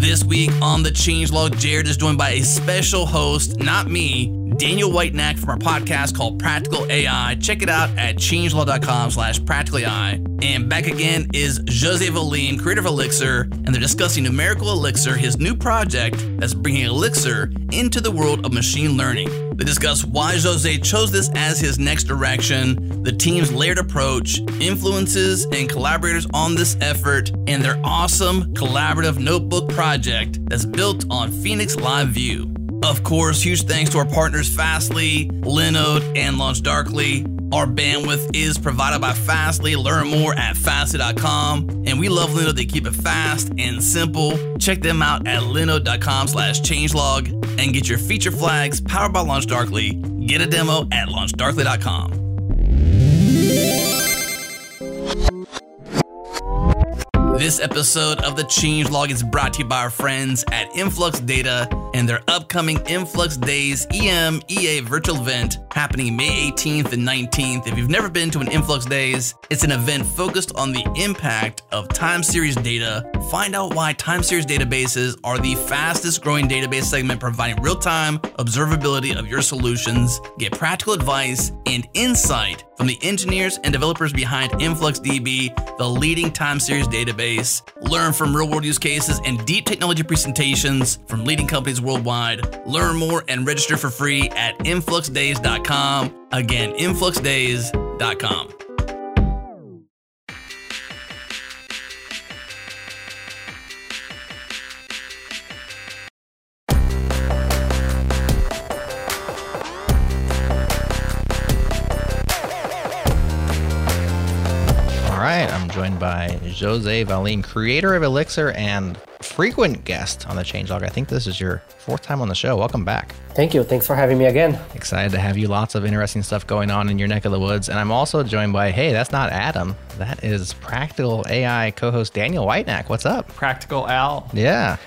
This week on the Changelog, Jerod is joined by a special host, not me, Daniel Whitenack from our podcast called Practical AI. Check it out at changelog.com slash practical AI. And back again is Jose Valim, creator of Elixir, and they're discussing Numerical Elixir, his new project that's bringing Elixir into the world of machine learning. They discuss why Jose chose this as his next direction, the team's layered approach, influences and collaborators on this effort, and their awesome collaborative notebook project that's built on Phoenix Live View. Of course, huge thanks to our partners Fastly, Linode, and LaunchDarkly. Our bandwidth is provided by Fastly. Learn more at fastly.com. And we love Linode. They keep it fast and simple. Check them out at linode.com slash changelog and get your feature flags powered by LaunchDarkly. Get a demo at launchdarkly.com. This episode of the Changelog is brought to you by our friends at Influx Data and their upcoming Influx Days EMEA virtual event happening May 18th and 19th. If you've never been to an Influx Days, it's an event focused on the impact of time series data. Find out why time series databases are the fastest growing database segment providing real time observability of your solutions. Get practical advice and insight from the engineers and developers behind InfluxDB, the leading time series database. Learn from real world use cases and deep technology presentations from leading companies worldwide. Learn more and register for free at influxdays.com. Again, influxdays.com. joined by Jose Valim, creator of Elixir and frequent guest on the Changelog. I think this is your fourth time on the show. Welcome back. Thank you. Thanks for having me again. Excited to have you. Lots of interesting stuff going on in your neck of the woods. And I'm also joined by, hey, that's not Adam. That is Practical AI co host Daniel Whitenack. What's up? Practical Al. Yeah.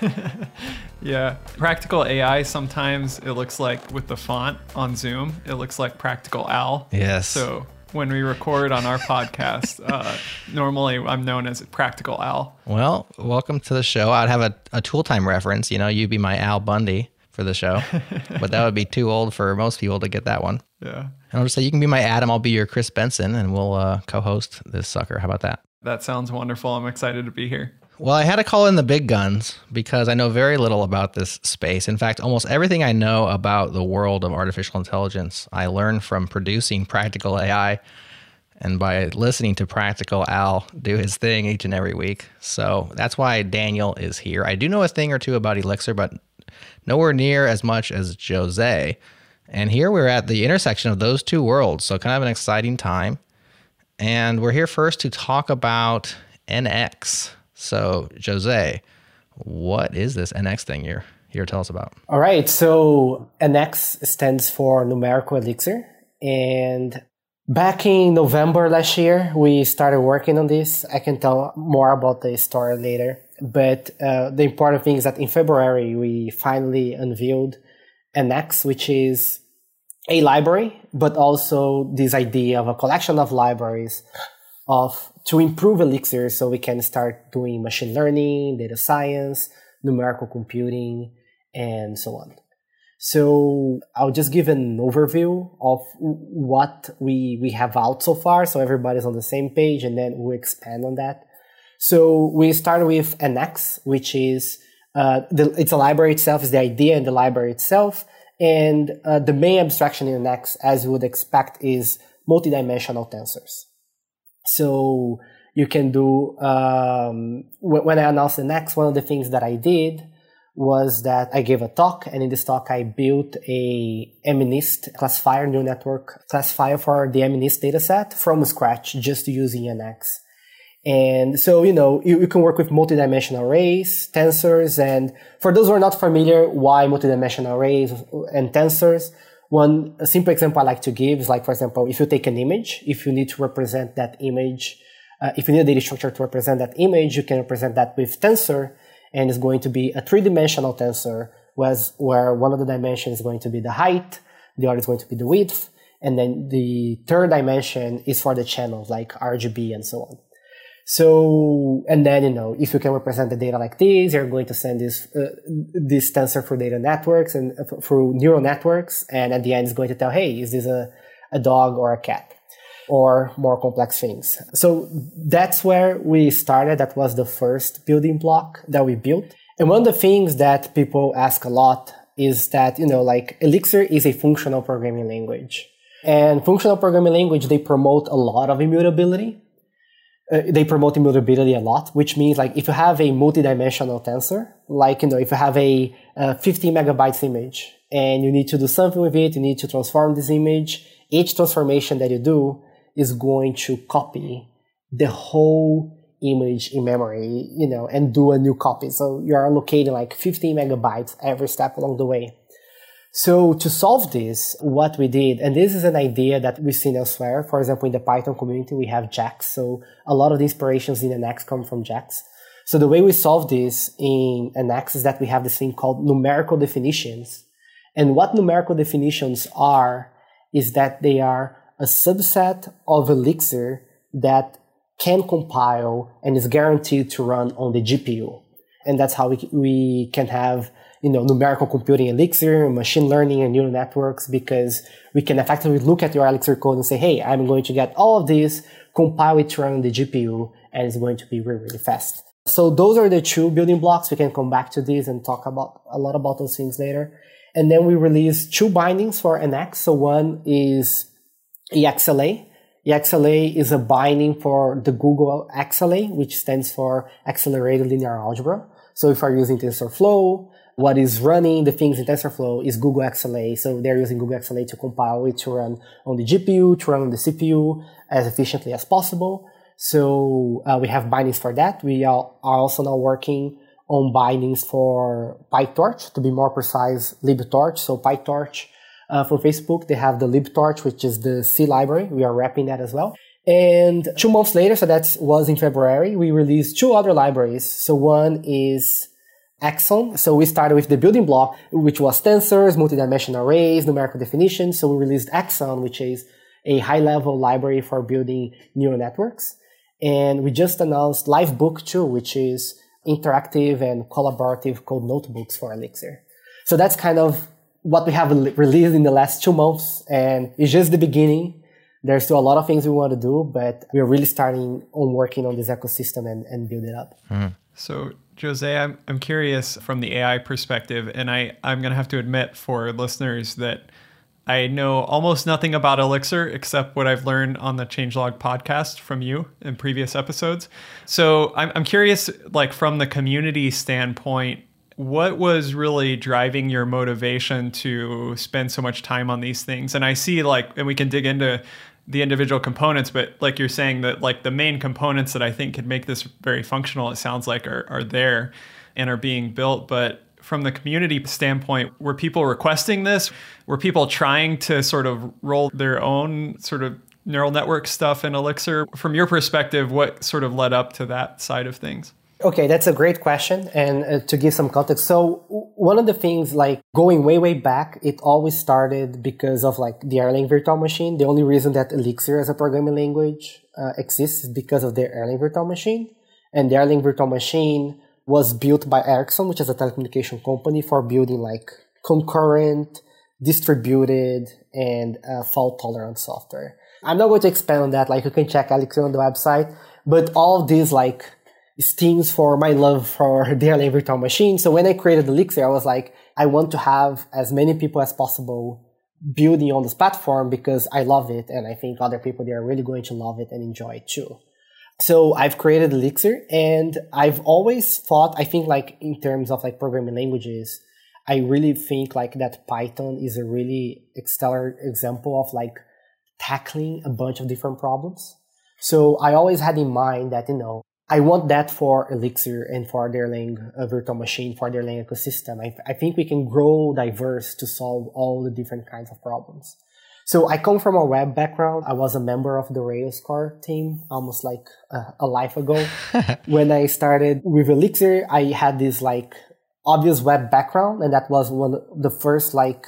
Yeah. Practical AI, sometimes it looks like with the font on Zoom, it looks like Practical Al. Yes. So when we record on our podcast, uh, normally I'm known as Practical Al. Well, welcome to the show. I'd have a, a tool time reference. You know, you'd be my Al Bundy for the show, but that would be too old for most people to get that one. Yeah. And I'll just say, you can be my Adam, I'll be your Chris Benson, and we'll uh, co host this sucker. How about that? That sounds wonderful. I'm excited to be here. Well, I had to call in the big guns because I know very little about this space. In fact, almost everything I know about the world of artificial intelligence, I learned from producing Practical AI and by listening to Practical Al do his thing each and every week. So that's why Daniel is here. I do know a thing or two about Elixir, but nowhere near as much as Jose. And here we're at the intersection of those two worlds. So kind of an exciting time. And we're here first to talk about NX. So, Jose, what is this NX thing you're here to tell us about? All right. So NX stands for Numerical Elixir. And back in November last year, we started working on this. I can tell more about the story later. But uh, the important thing is that in February, we finally unveiled NX, which is a library, but also this idea of a collection of libraries of to improve Elixir so we can start doing machine learning, data science, numerical computing, and so on. So I'll just give an overview of what we, we have out so far so everybody's on the same page and then we'll expand on that. So we start with NX, which is uh, the, it's a library itself, is the idea in the library itself. And uh, the main abstraction in NX, as you would expect, is multidimensional tensors. So you can do, um, when I announced the NX, one of the things that I did was that I gave a talk, and in this talk, I built a MNIST classifier, neural network classifier for the MNIST dataset from scratch, just using NX. And so, you know, you, you, can work with multidimensional arrays, tensors, and for those who are not familiar, why multidimensional arrays and tensors? One simple example I like to give is like, for example, if you take an image, if you need to represent that image, uh, if you need a data structure to represent that image, you can represent that with tensor, and it's going to be a three-dimensional tensor, whereas, where one of the dimensions is going to be the height, the other is going to be the width, and then the third dimension is for the channels like RGB and so on. So, and then, you know, if you can represent the data like this, you're going to send this, uh, this tensor through data networks and uh, through neural networks. And at the end, it's going to tell, hey, is this a, a dog or a cat? Or more complex things. So that's where we started. That was the first building block that we built. And one of the things that people ask a lot is that, you know, like Elixir is a functional programming language. And functional programming language, they promote a lot of immutability uh, they promote immutability a lot, which means like if you have a multidimensional tensor, like you know if you have a, a 50 megabytes image and you need to do something with it, you need to transform this image. Each transformation that you do is going to copy the whole image in memory, you know, and do a new copy. So you're allocating like 50 megabytes every step along the way. So to solve this, what we did, and this is an idea that we've seen elsewhere. For example, in the Python community, we have JAX. So a lot of the inspirations in NX come from JAX. So the way we solve this in NX is that we have this thing called numerical definitions. And what numerical definitions are is that they are a subset of Elixir that can compile and is guaranteed to run on the GPU. And that's how we, we can have you know, numerical computing Elixir, machine learning and neural networks because we can effectively look at your Elixir code and say, hey, I'm going to get all of this, compile it on the GPU, and it's going to be really, really fast. So those are the two building blocks. We can come back to these and talk about a lot about those things later. And then we release two bindings for NX. So one is EXLA. EXLA is a binding for the Google XLA, which stands for Accelerated Linear Algebra. So if you're using TensorFlow, what is running the things in TensorFlow is Google XLA. So they're using Google XLA to compile it to run on the GPU, to run on the CPU as efficiently as possible. So uh, we have bindings for that. We are, also now working on bindings for PyTorch, to be more precise, libtorch. So PyTorch uh, for Facebook, they have the libtorch, which is the C library. We are wrapping that as well. And two months later, so that was in February, we released two other libraries. So one is Axon. So we started with the building block, which was tensors, multidimensional arrays, numerical definitions. So we released Axon, which is a high level library for building neural networks. And we just announced Livebook 2, which is interactive and collaborative code notebooks for Elixir. So that's kind of what we have released in the last two months. And it's just the beginning. There's still a lot of things we want to do, but we're really starting on working on this ecosystem and, and build it up. Mm. So Jose, I'm, I'm curious from the AI perspective, and I, I'm going to have to admit for listeners that I know almost nothing about Elixir except what I've learned on the Changelog podcast from you in previous episodes. So I'm, I'm curious, like from the community standpoint, what was really driving your motivation to spend so much time on these things? And I see like, and we can dig into the individual components, but like you're saying that like the main components that I think could make this very functional, it sounds like are, are there and are being built. But from the community standpoint, were people requesting this? Were people trying to sort of roll their own sort of neural network stuff in Elixir? From your perspective, what sort of led up to that side of things? Okay, that's a great question. And uh, to give some context, so one of the things, like going way, way back, it always started because of like the Erlang virtual machine. The only reason that Elixir as a programming language uh, exists is because of the Erlang virtual machine. And the Erlang virtual machine was built by Ericsson, which is a telecommunication company for building like concurrent, distributed, and uh, fault tolerant software. I'm not going to expand on that. Like you can check Elixir on the website, but all these like steams for my love for Erlang virtual machine. So when I created Elixir, I was like, I want to have as many people as possible building on this platform because I love it. And I think other people, they are really going to love it and enjoy it too. So I've created Elixir and I've always thought, I think like in terms of like programming languages, I really think like that Python is a really stellar example of like tackling a bunch of different problems. So I always had in mind that, you know, I want that for Elixir and for their uh, virtual machine, for their ecosystem. I, I think we can grow diverse to solve all the different kinds of problems. So I come from a web background. I was a member of the Rails core team almost like uh, a life ago. when I started with Elixir, I had this like obvious web background and that was one of the first like,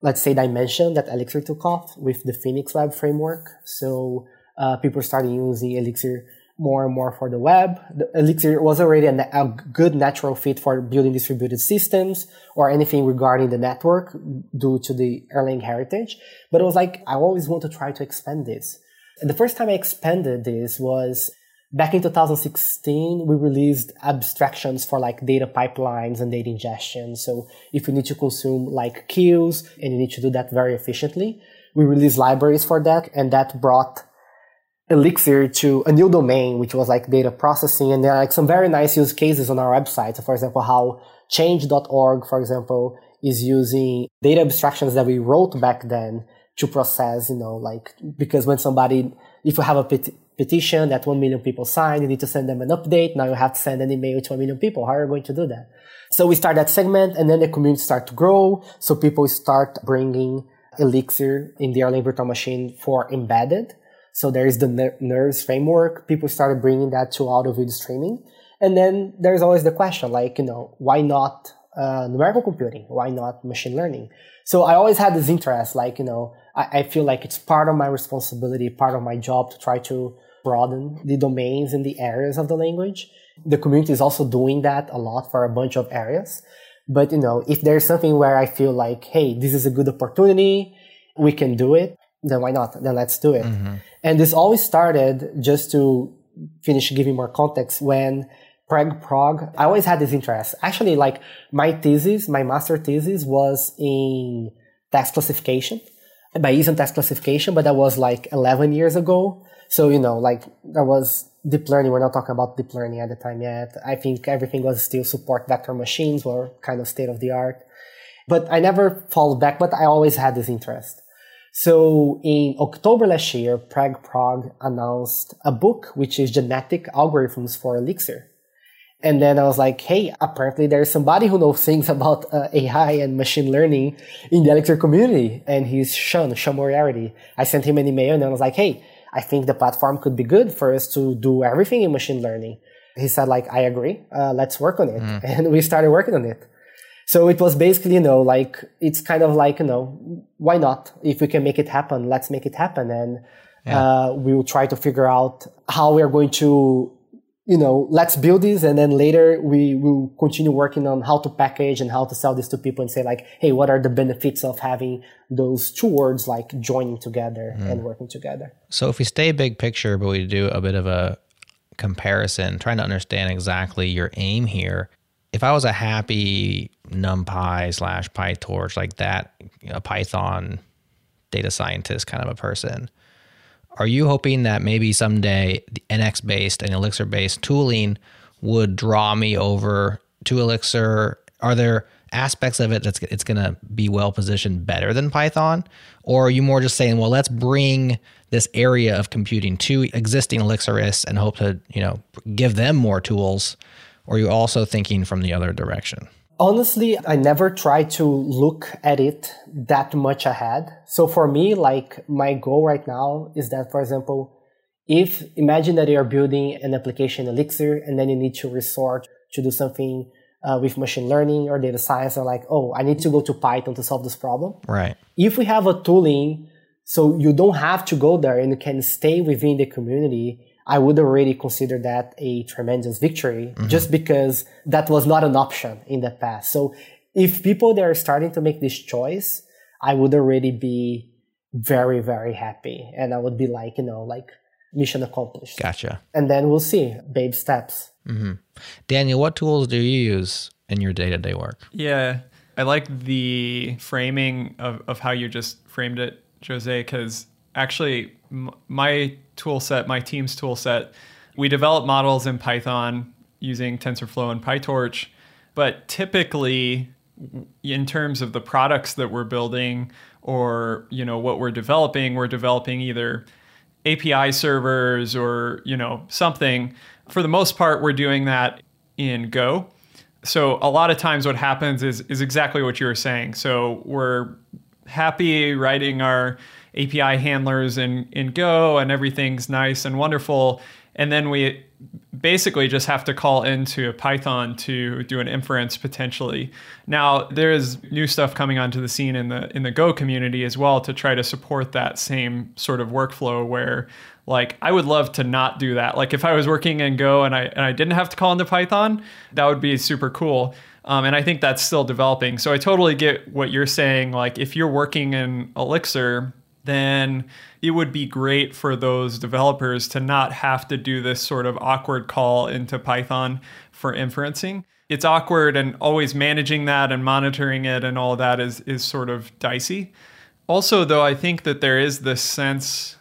let's say dimension that Elixir took off with the Phoenix web framework. So uh, people started using Elixir more and more for the web. The Elixir was already a, a, good natural fit for building distributed systems or anything regarding the network due to the Erlang heritage. But it was like, I always want to try to expand this. And the first time I expanded this was back in 2016. We released abstractions for like data pipelines and data ingestion. So if you need to consume like queues and you need to do that very efficiently, we released libraries for that and that brought Elixir to a new domain, which was like data processing. And there are like some very nice use cases on our website. So for example, how change.org, for example, is using data abstractions that we wrote back then to process, you know, like, because when somebody, if you have a pet- petition that 1 million people sign, you need to send them an update. Now you have to send an email to 1 million people. How are you going to do that? So we start that segment and then the community start to grow. So people start bringing Elixir in the Erlang virtual machine for embedded. So there is the Nerves framework. People started bringing that to audio video streaming. And then there's always the question, like, you know, why not uh, numerical computing? Why not machine learning? So I always had this interest, like, you know, I, I feel like it's part of my responsibility, part of my job to try to broaden the domains and the areas of the language. The community is also doing that a lot for a bunch of areas. But, you know, if there's something where I feel like, hey, this is a good opportunity, we can do it, then why not? Then let's do it. Mm-hmm. And this always started just to finish giving more context when PragProg, I always had this interest. Actually, like my thesis, my master thesis was in text classification, Bayesian text classification, but that was like 11 years ago. So, you know, like that was deep learning. We're not talking about deep learning at the time yet. I think everything was still support vector machines were kind of state of the art. But I never followed back, but I always had this interest. So in October last year, PragProg announced a book, which is genetic algorithms for Elixir. And then I was like, hey, apparently there's somebody who knows things about uh, AI and machine learning in the Elixir community. And he's Sean, Sean Moriarty. I sent him an email and I was like, hey, I think the platform could be good for us to do everything in machine learning. He said like, I agree. Uh, let's work on it. Mm. And we started working on it. So it was basically, you know, like, it's kind of like, you know, why not? If we can make it happen, let's make it happen. And yeah. uh, we will try to figure out how we are going to, you know, let's build this. And then later we will continue working on how to package and how to sell this to people and say like, hey, what are the benefits of having those two words like joining together mm. and working together? So if we stay big picture, but we do a bit of a comparison, trying to understand exactly your aim here if I was a happy NumPy slash PyTorch like that, a Python data scientist kind of a person, are you hoping that maybe someday the NX based and Elixir based tooling would draw me over to Elixir? Are there aspects of it that's it's going to be well positioned better than Python, or are you more just saying, well, let's bring this area of computing to existing Elixirists and hope to you know give them more tools or are you also thinking from the other direction? Honestly, I never try to look at it that much ahead. So for me, like my goal right now is that, for example, if imagine that you're building an application Elixir and then you need to resort to do something uh, with machine learning or data science, or like, oh, I need to go to Python to solve this problem. Right. If we have a tooling, so you don't have to go there and you can stay within the community I would already consider that a tremendous victory mm-hmm. just because that was not an option in the past. So if people that are starting to make this choice, I would already be very, very happy. And I would be like, you know, like mission accomplished. Gotcha. And then we'll see babe steps. Mm-hmm. Daniel, what tools do you use in your day to day work? Yeah. I like the framing of, of how you just framed it, Jose, because actually my tool set, my team's tool set, we develop models in Python using TensorFlow and PyTorch. But typically, in terms of the products that we're building or you know what we're developing, we're developing either API servers or you know something. For the most part, we're doing that in Go. So a lot of times, what happens is is exactly what you were saying. So we're happy writing our API handlers in, in Go and everything's nice and wonderful. And then we basically just have to call into Python to do an inference potentially. Now there is new stuff coming onto the scene in the in the Go community as well to try to support that same sort of workflow where like I would love to not do that. Like if I was working in Go and I and I didn't have to call into Python, that would be super cool. Um, and I think that's still developing. So I totally get what you're saying. Like if you're working in Elixir, then it would be great for those developers to not have to do this sort of awkward call into Python for inferencing. It's awkward and always managing that and monitoring it and all that is is sort of dicey. Also though I think that there is this sense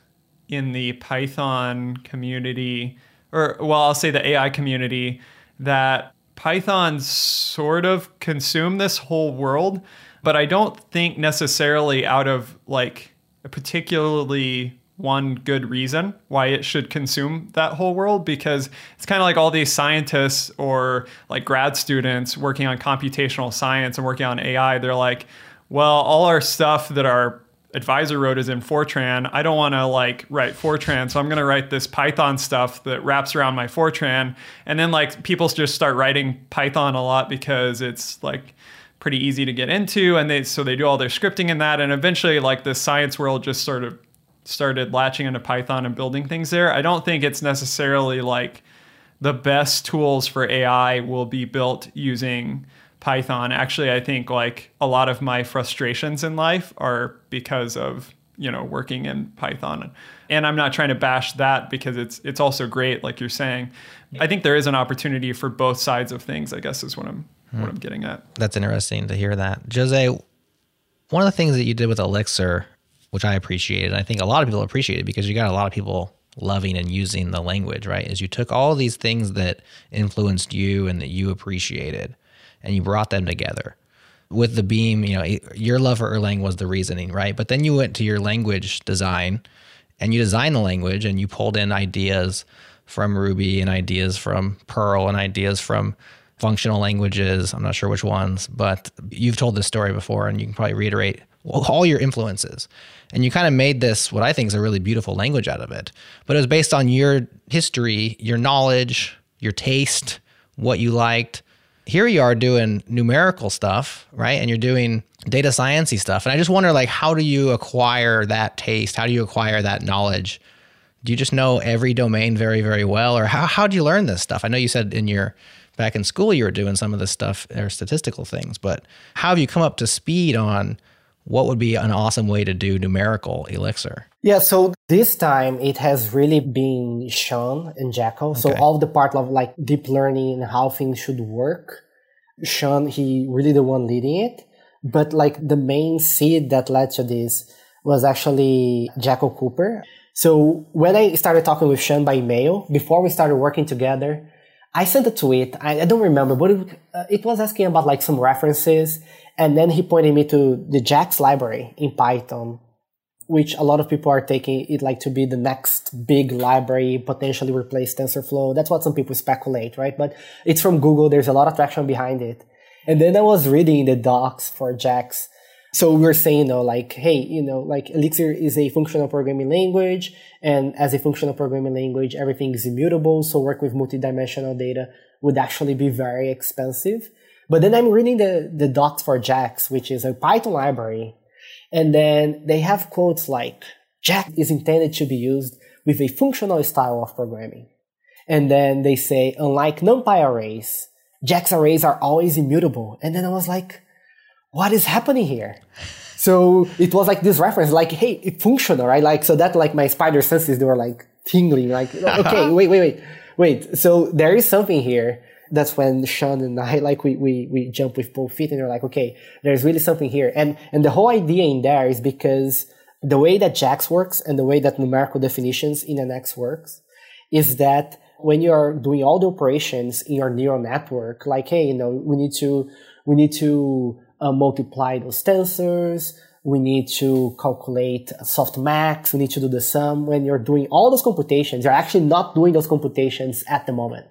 in the Python community or well I'll say the AI community that Python sort of consume this whole world, but I don't think necessarily out of like particularly one good reason why it should consume that whole world because it's kind of like all these scientists or like grad students working on computational science and working on AI. They're like, well, all our stuff that our advisor wrote is in Fortran. I don't want to like write Fortran, so I'm going to write this Python stuff that wraps around my Fortran. And then like people just start writing Python a lot because it's like pretty easy to get into and they so they do all their scripting in that and eventually like the science world just sort of started latching into Python and building things there. I don't think it's necessarily like the best tools for AI will be built using Python. Actually, I think like a lot of my frustrations in life are because of, you know, working in Python. And I'm not trying to bash that because it's it's also great like you're saying. I think there is an opportunity for both sides of things, I guess is what I'm Mm. what I'm getting at. That's interesting to hear that. Jose, one of the things that you did with Elixir, which I appreciated, and I think a lot of people appreciated because you got a lot of people loving and using the language, right? Is you took all these things that influenced you and that you appreciated and you brought them together. With the beam, you know, your love for Erlang was the reasoning, right? But then you went to your language design and you designed the language and you pulled in ideas from Ruby and ideas from Perl and ideas from functional languages. I'm not sure which ones, but you've told this story before and you can probably reiterate all your influences. And you kind of made this, what I think is a really beautiful language out of it. But it was based on your history, your knowledge, your taste, what you liked. Here you are doing numerical stuff, right? And you're doing data sciencey stuff. And I just wonder like how do you acquire that taste? How do you acquire that knowledge? Do you just know every domain very, very well? Or how, how do you learn this stuff? I know you said in your back in school you were doing some of this stuff or statistical things, but how have you come up to speed on what would be an awesome way to do numerical Elixir? Yeah, so this time it has really been Sean and Jackal. Okay. So all the part of like deep learning and how things should work, Sean, he really the one leading it. But like the main seed that led to this was actually Jackal Cooper. So when I started talking with Sean by email, before we started working together, I sent a tweet. I, I don't remember, but it, uh, it, was asking about like some references. And then he pointed me to the JAX library in Python, which a lot of people are taking it like to be the next big library, potentially replace TensorFlow. That's what some people speculate, right? But it's from Google. There's a lot of traction behind it. And then I was reading the docs for JAX so we are saying, know, like, hey, you know, like Elixir is a functional programming language. And as a functional programming language, everything is immutable. So work with multidimensional data would actually be very expensive. But then I'm reading the, the docs for JAX, which is a Python library. And then they have quotes like, JAX is intended to be used with a functional style of programming. And then they say, unlike NumPy arrays, JAX arrays are always immutable. And then I was like, what is happening here? So it was like this reference, like, hey, it functional, right? Like, so that like my spider senses, they were like tingling, like, okay, wait, wait, wait, wait. So there is something here. That's when Sean and I, like, we, we, we jump with both feet and we're like, okay, there's really something here. And, and the whole idea in there is because the way that JAX works and the way that numerical definitions in NX works is that when you are doing all the operations in your neural network, like, hey, you know, we need to, we need to uh, multiply those tensors. We need to calculate softmax. We need to do the sum. When you're doing all those computations, you're actually not doing those computations at the moment.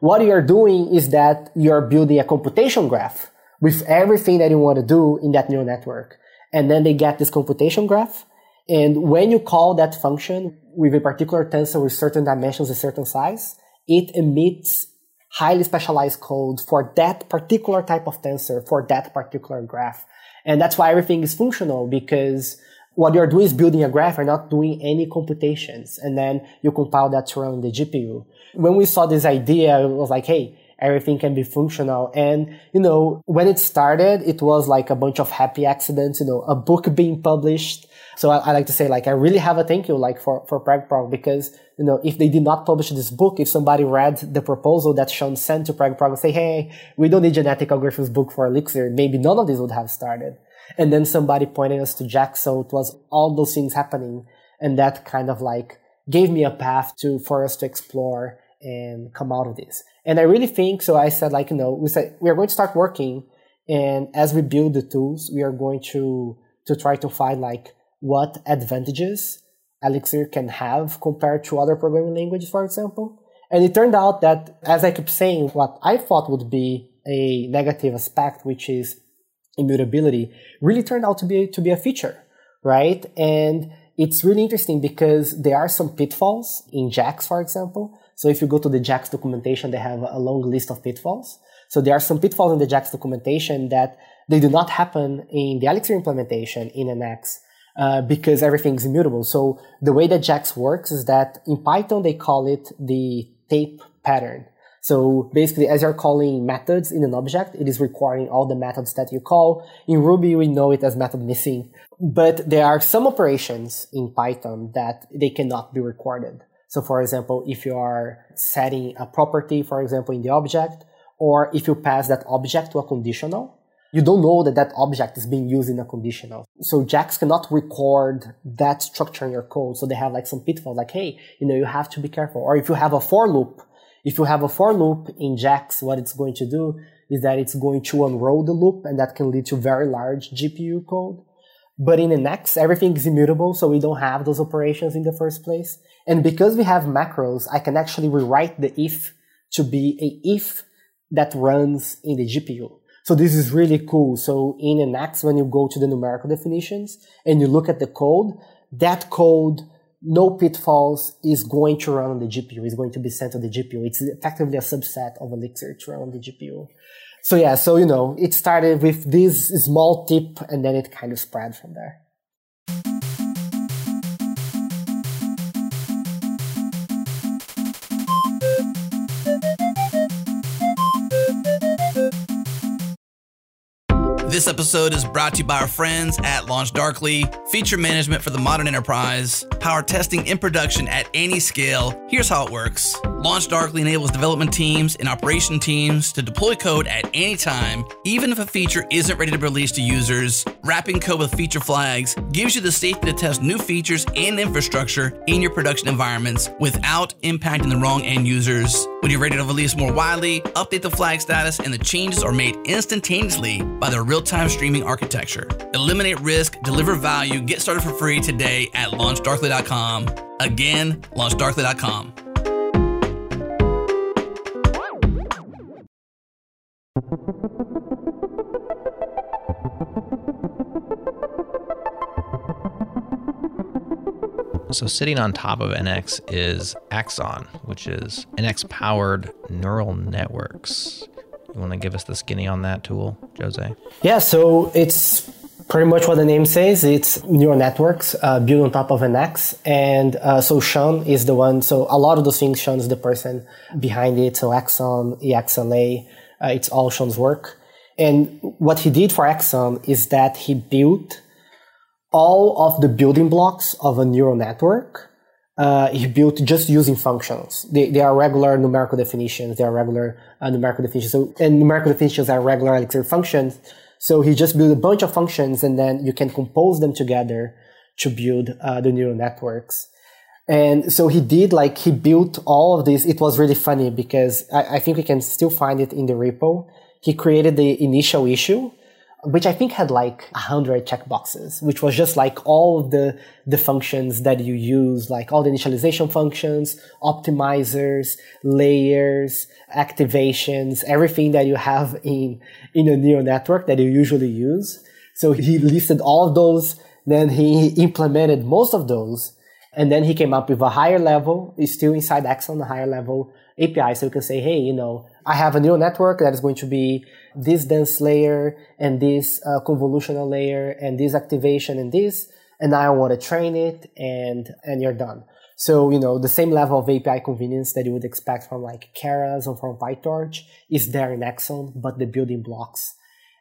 What you're doing is that you're building a computation graph with everything that you want to do in that neural network. And then they get this computation graph. And when you call that function with a particular tensor with certain dimensions, a certain size, it emits highly specialized code for that particular type of tensor, for that particular graph. And that's why everything is functional because what you're doing is building a graph, you're not doing any computations. And then you compile that to run the GPU. When we saw this idea, it was like, hey, everything can be functional. And, you know, when it started, it was like a bunch of happy accidents, you know, a book being published. So I, I like to say, like, I really have a thank you, like, for, for PragProg because, you know, if they did not publish this book, if somebody read the proposal that Sean sent to PragProg and say, hey, we don't need genetic algorithms book for Elixir, maybe none of this would have started. And then somebody pointed us to JAX, So it was all those things happening. And that kind of like gave me a path to, for us to explore and come out of this. And I really think, so I said like, you know, we said, we are going to start working. And as we build the tools, we are going to, to try to find like what advantages Elixir can have compared to other programming languages, for example. And it turned out that, as I keep saying, what I thought would be a negative aspect, which is immutability, really turned out to be to be a feature, right? And it's really interesting because there are some pitfalls in JAX, for example. So if you go to the JAX documentation, they have a long list of pitfalls. So there are some pitfalls in the JAX documentation that they do not happen in the Elixir implementation in NX uh, because everything's immutable. So the way that JAX works is that in Python, they call it the tape pattern. So basically, as you're calling methods in an object, it is requiring all the methods that you call. In Ruby, we know it as method missing. But there are some operations in Python that they cannot be recorded. So for example, if you are setting a property, for example, in the object, or if you pass that object to a conditional, you don't know that that object is being used in a conditional. So JAX cannot record that structure in your code. So they have like some pitfalls like, hey, you know, you have to be careful. Or if you have a for loop, if you have a for loop in JAX, what it's going to do is that it's going to unroll the loop and that can lead to very large GPU code. But in NX, everything is immutable, so we don't have those operations in the first place. And because we have macros, I can actually rewrite the if to be a if that runs in the GPU. So this is really cool. So in NX, when you go to the numerical definitions and you look at the code, that code no pitfalls is going to run on the GPU, It's going to be sent to the GPU. It's effectively a subset of Elixir to run on the GPU. So yeah, so you know, it started with this small tip and then it kind of spread from there. This episode is brought to you by our friends at LaunchDarkly, feature management for the modern enterprise, power testing in production at any scale. Here's how it works. LaunchDarkly enables development teams and operation teams to deploy code at any time, even if a feature isn't ready to be released to users. Wrapping code with feature flags gives you the safety to test new features and infrastructure in your production environments without impacting the wrong end users. When you're ready to release more widely, update the flag status, and the changes are made instantaneously by the real time streaming architecture. Eliminate risk, deliver value, get started for free today at launchdarkly.com. Again, launchdarkly.com. So sitting on top of NX is Axon, which is NX powered neural networks. You want to give us the skinny on that tool, Jose? Yeah, so it's pretty much what the name says. It's neural networks uh, built on top of NX. And uh, so Sean is the one, so a lot of those things, Sean is the person behind it. So Axon, EXLA, uh, it's all Sean's work. And what he did for Axon is that he built all of the building blocks of a neural network uh, he built just using functions. They, they are regular numerical definitions. They are regular uh, numerical definitions. So, and numerical definitions are regular Elixir functions. So he just built a bunch of functions and then you can compose them together to build uh, the neural networks. And so he did like, he built all of this. It was really funny because I, I think we can still find it in the repo. He created the initial issue which I think had like a hundred checkboxes, which was just like all the, the functions that you use, like all the initialization functions, optimizers, layers, activations, everything that you have in, in a neural network that you usually use. So he listed all of those, then he implemented most of those, and then he came up with a higher level, is still inside Axon, a higher level API. So you can say, hey, you know, I have a neural network that is going to be this dense layer and this uh, convolutional layer and this activation and this, and I want to train it and, and you're done. So, you know, the same level of API convenience that you would expect from like Keras or from PyTorch is there in Axon, but the building blocks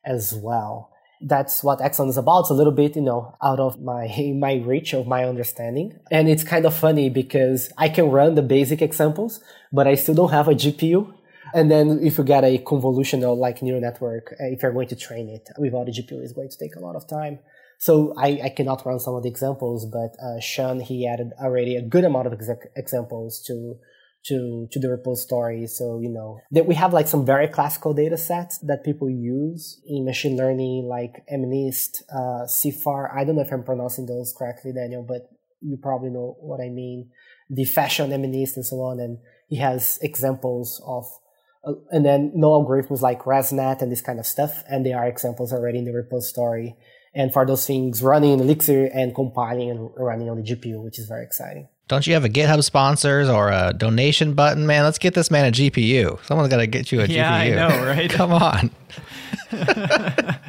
as well. That's what Axon is about. It's a little bit, you know, out of my, my reach of my understanding. And it's kind of funny because I can run the basic examples, but I still don't have a GPU. And then if you get a convolutional like neural network, uh, if you're going to train it without a GPU, it's going to take a lot of time. So I, I cannot run some of the examples, but uh, Sean, he added already a good amount of examples to to to the repository. So you know that we have like some very classical data sets that people use in machine learning, like MNIST, uh, CIFAR. I don't know if I'm pronouncing those correctly, Daniel, but you probably know what I mean. The fashion MNIST and so on, and he has examples of. Uh, and then no algorithms like ResNet and this kind of stuff, and there are examples already in the repository and for those things running in Elixir and compiling and running on the GPU, which is very exciting. Don't you have a GitHub sponsors or a donation button, man? Let's get this man a GPU. Someone's got to get you a yeah, GPU. Yeah, I know, right? Come on.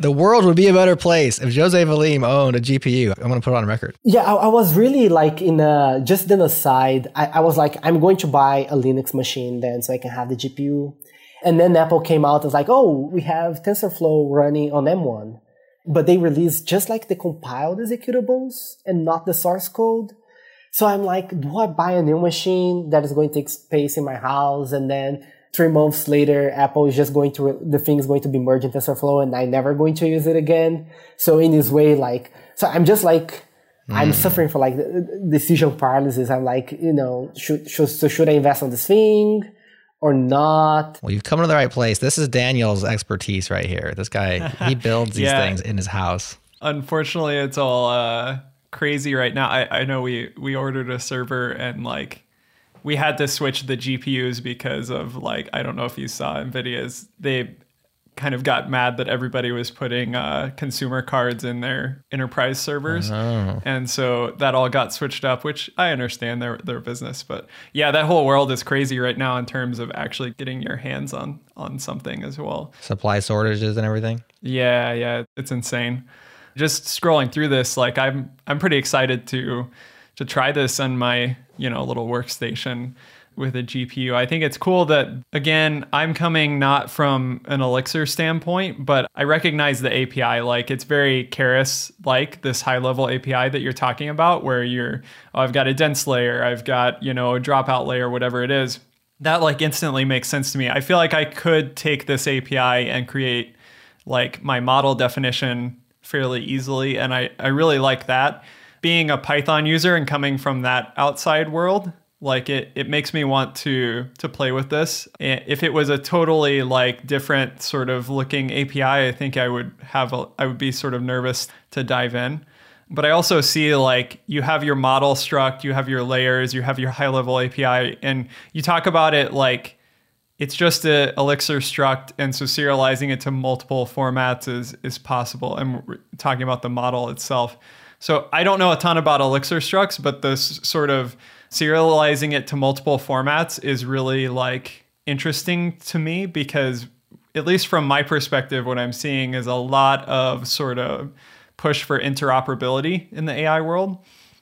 the world would be a better place if Jose Valim owned a GPU. I'm going to put it on record. Yeah, I, I, was really like in a, just an aside. I, I was like, I'm going to buy a Linux machine then so I can have the GPU. And then Apple came out and was like, oh, we have TensorFlow running on M1 but they release just like the compiled executables and not the source code. So I'm like, do I buy a new machine that is going to take space in my house? And then three months later, Apple is just going to, the thing is going to be merged in TensorFlow and I'm never going to use it again. So in this way, like, so I'm just like, mm. I'm suffering for like decision paralysis. I'm like, you know, should, should, so should I invest on this thing? or not. Well, you've come to the right place. This is Daniel's expertise right here. This guy, he builds these yeah. things in his house. Unfortunately, it's all uh, crazy right now. I, I know we we ordered a server and like we had to switch the GPUs because of like I don't know if you saw Nvidia's they kind of got mad that everybody was putting uh, consumer cards in their enterprise servers, oh. and so that all got switched up. Which I understand their their business, but yeah, that whole world is crazy right now in terms of actually getting your hands on on something as well. Supply shortages and everything. Yeah, yeah, it's insane. Just scrolling through this, like I'm I'm pretty excited to to try this on my you know a little workstation with a GPU. I think it's cool that, again, I'm coming not from an Elixir standpoint, but I recognize the API. Like it's very Keras like this high level API that you're talking about, where you're, oh, I've got a dense layer, I've got, you know, a dropout layer, whatever it is. That like instantly makes sense to me. I feel like I could take this API and create like my model definition fairly easily. And I, I really like that. Being a Python user and coming from that outside world, like it it makes me want to to play with this. If it was a totally like different sort of looking api i think i would have a, i would be sort of nervous to dive in. But i also see like you have your model struct you have your layers you have your high level api and you talk about it like it's just a elixir struct and so serializing it to multiple formats is is possible. And we're talking about the model itself so i don't know a ton about elixir structs but this sort of serializing it to multiple formats is really like interesting to me because at least from my perspective what i'm seeing is a lot of sort of push for interoperability in the ai world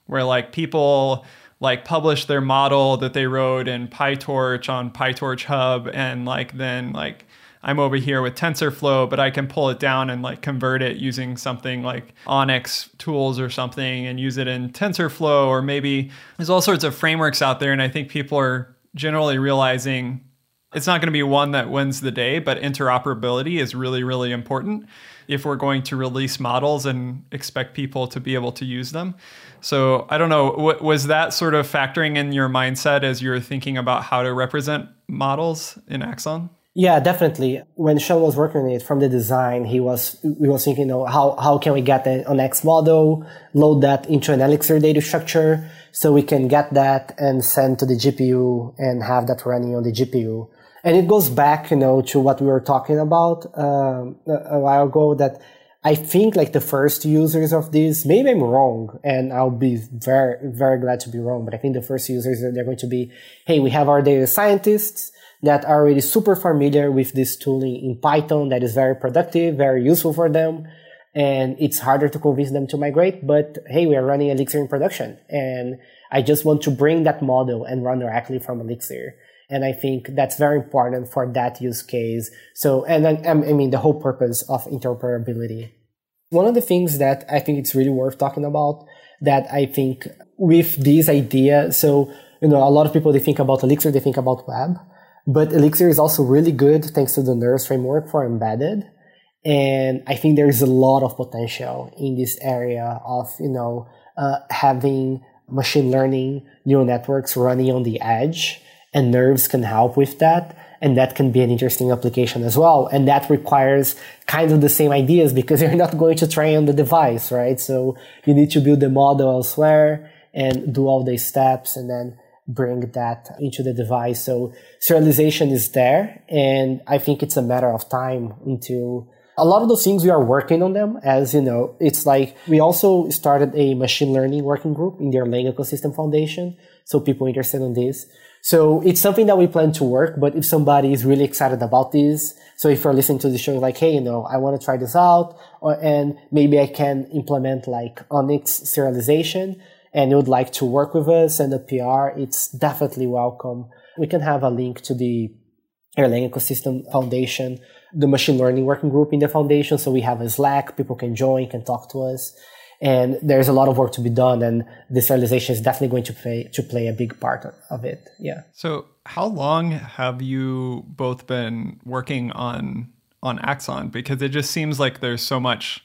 where like people like publish their model that they wrote in pytorch on pytorch hub and like then like I'm over here with TensorFlow, but I can pull it down and like convert it using something like ONNX tools or something and use it in TensorFlow. Or maybe there's all sorts of frameworks out there. And I think people are generally realizing it's not going to be one that wins the day, but interoperability is really, really important if we're going to release models and expect people to be able to use them. So I don't know, was that sort of factoring in your mindset as you're thinking about how to represent models in Axon? Yeah, definitely. When Sean was working on it from the design, he was we was thinking, you know, how how can we get ONNX model, load that into an Elixir data structure, so we can get that and send to the GPU and have that running on the GPU. And it goes back, you know, to what we were talking about um, a while ago. That I think like the first users of this, maybe I'm wrong, and I'll be very, very glad to be wrong, but I think the first users they're going to be, hey, we have our data scientists that are already super familiar with this tooling in Python that is very productive, very useful for them. And it's harder to convince them to migrate, but hey, we are running Elixir in production. And I just want to bring that model and run directly from Elixir. And I think that's very important for that use case. So, and I, um, I mean, the whole purpose of interoperability. One of the things that I think it's really worth talking about that I think with this idea, so, you know, a lot of people, they think about Elixir, they think about web, but Elixir is also really good thanks to the Nerves framework for embedded. And I think there's a lot of potential in this area of, you know, uh, having machine learning neural networks running on the edge and nerves can help with that. And that can be an interesting application as well. And that requires kind of the same ideas because you're not going to train on the device, right? So you need to build the model elsewhere and do all these steps and then bring that into the device. So serialization is there. And I think it's a matter of time until a lot of those things we are working on them as you know it's like we also started a machine learning working group in the erlang ecosystem foundation so people interested in this so it's something that we plan to work, but if somebody is really excited about this, so if you're listening to the show, like, hey, you know, I want to try this out, or, and maybe I can implement like ONNX serialization and you would like to work with us and a PR, it's definitely welcome. We can have a link to the Erlang Ecosystem Foundation, the machine learning working group in the foundation. So we have a Slack, people can join, can talk to us. And there's a lot of work to be done and this serialization is definitely going to play to play a big part of it. Yeah. So how long have you both been working on on axon? Because it just seems like there's so much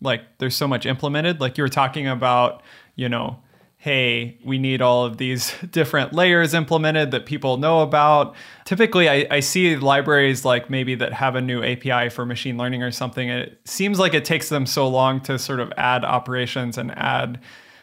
like there's so much implemented. Like you were talking about you know hey, we need all of these different layers implemented that people know about. Typically, I, I, see libraries like maybe that have a new API for machine learning or something. It seems like it takes them so long to sort of add operations and add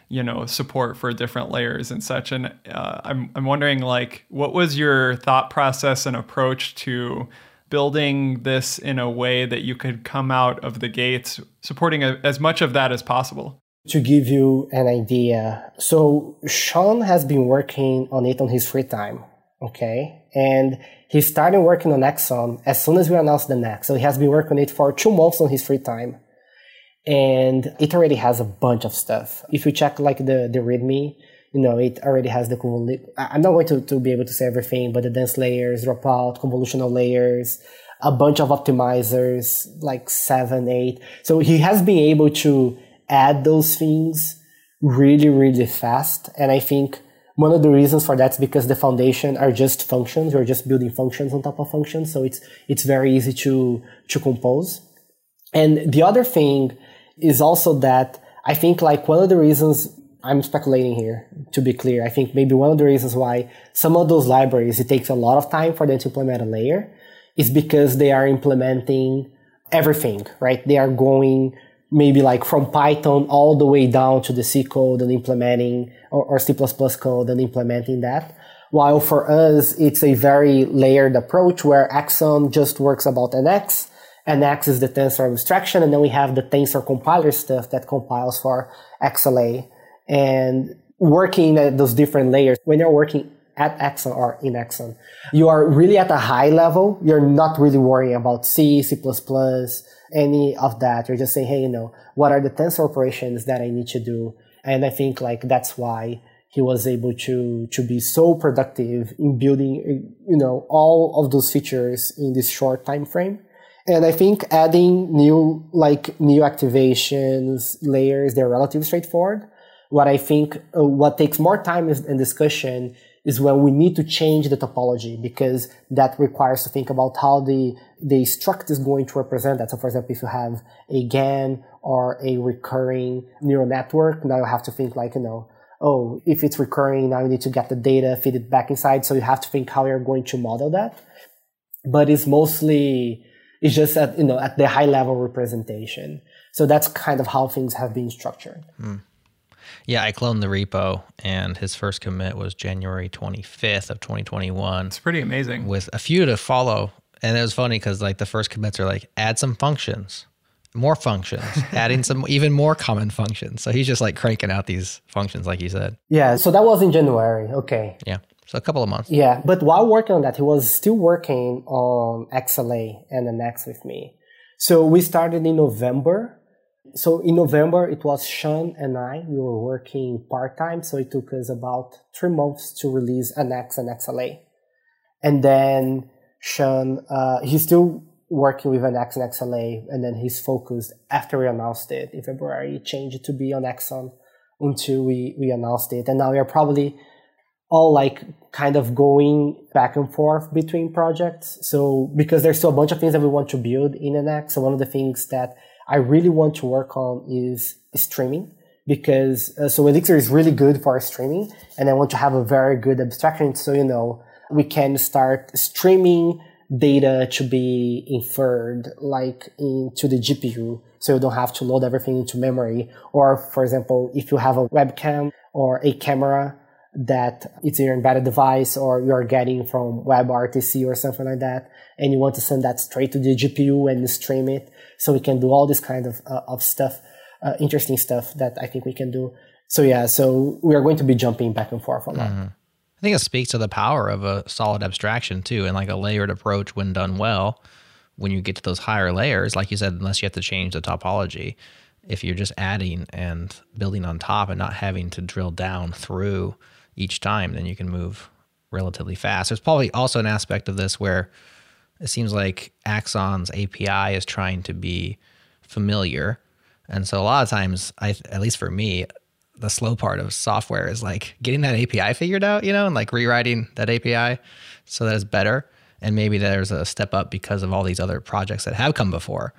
you know support for different layers and such and uh, I'm, I'm wondering like what was your thought process and approach to building this in a way that you could come out of the gates supporting a, as much of that as possible to give you an idea. So Sean has been working on it on his free time. Okay. And he started working on Axon as soon as we announced NX. So he has been working on it for two months on his free time. And it already has a bunch of stuff. If you check like the, the README, you know, it already has the convol- I'm not going to, to be able to say everything, but the dense layers, dropout, convolutional layers, a bunch of optimizers, like seven, eight. So he has been able to add those things really, really fast. And I think one of the reasons for that is because the foundation are just functions. We're just building functions on top of functions. So it's, it's very easy to, to compose. And the other thing is also that I think like one of the reasons I'm speculating here to be clear. I think maybe one of the reasons why some of those libraries, it takes a lot of time for them to implement a layer is because they are implementing everything, right? They are going maybe like from Python all the way down to the C code and implementing or, or C++ code and implementing that. While for us, it's a very layered approach where Axon just works about NX. NX is the tensor abstraction. And then we have the tensor compiler stuff that compiles for XLA and working at those different layers. When you're working at Axon or in Axon, you are really at a high level. You're not really worrying about C, C++, any of that. You're just saying, hey, you know, what are the tensor operations that I need to do? And I think like that's why he was able to to be so productive in building, you know, all of those features in this short time frame. And I think adding new like new activations layers, they're relatively straightforward. What I think uh, what takes more time is, in discussion is when we need to change the topology because that requires to think about how the, the struct is going to represent that. So for example, if you have a GAN or a recurring neural network, now you have to think like, you know, oh, if it's recurring, now you need to get the data, feed it back inside. So you have to think how you're going to model that. But it's mostly, it's just at, you know, at the high level representation. So that's kind of how things have been structured. Mm. Yeah, I cloned the repo, and his first commit was January 25th of 2021. It's pretty amazing. With a few to follow, and it was funny because like the first commits are like add some functions, more functions, adding some even more common functions. So he's just like cranking out these functions, like you said. Yeah, so that was in January. Okay. Yeah. So a couple of months. Yeah, but while working on that, he was still working on XLA and NX with me. So we started in November. So in November, it was Sean and I. We were working part time. So it took us about three months to release NX and XLA. And then Sean, uh, he's still working with NX and XLA. And then he's focused after we announced it in February, changed it to be on Axon until we, we announced it. And now we are probably all like kind of going back and forth between projects. So because there's still a bunch of things that we want to build in NX. So one of the things that I really want to work on is streaming because uh, so Elixir is really good for streaming and I want to have a very good abstraction. So, you know, we can start streaming data to be inferred like into the GPU. So you don't have to load everything into memory. Or for example, if you have a webcam or a camera that it's your embedded device or you're getting from WebRTC or something like that, and you want to send that straight to the GPU and stream it. So we can do all this kind of, uh, of stuff, uh, interesting stuff that I think we can do. So yeah, so we are going to be jumping back and forth a lot. Mm-hmm. I think it speaks to the power of a solid abstraction too, and like a layered approach when done well. When you get to those higher layers, like you said, unless you have to change the topology, if you're just adding and building on top and not having to drill down through each time, then you can move relatively fast. There's probably also an aspect of this where it seems like Axon's API is trying to be familiar. And so a lot of times, I at least for me, the slow part of software is like getting that API figured out, you know, and like rewriting that API so that it's better. And maybe there's a step up because of all these other projects that have come before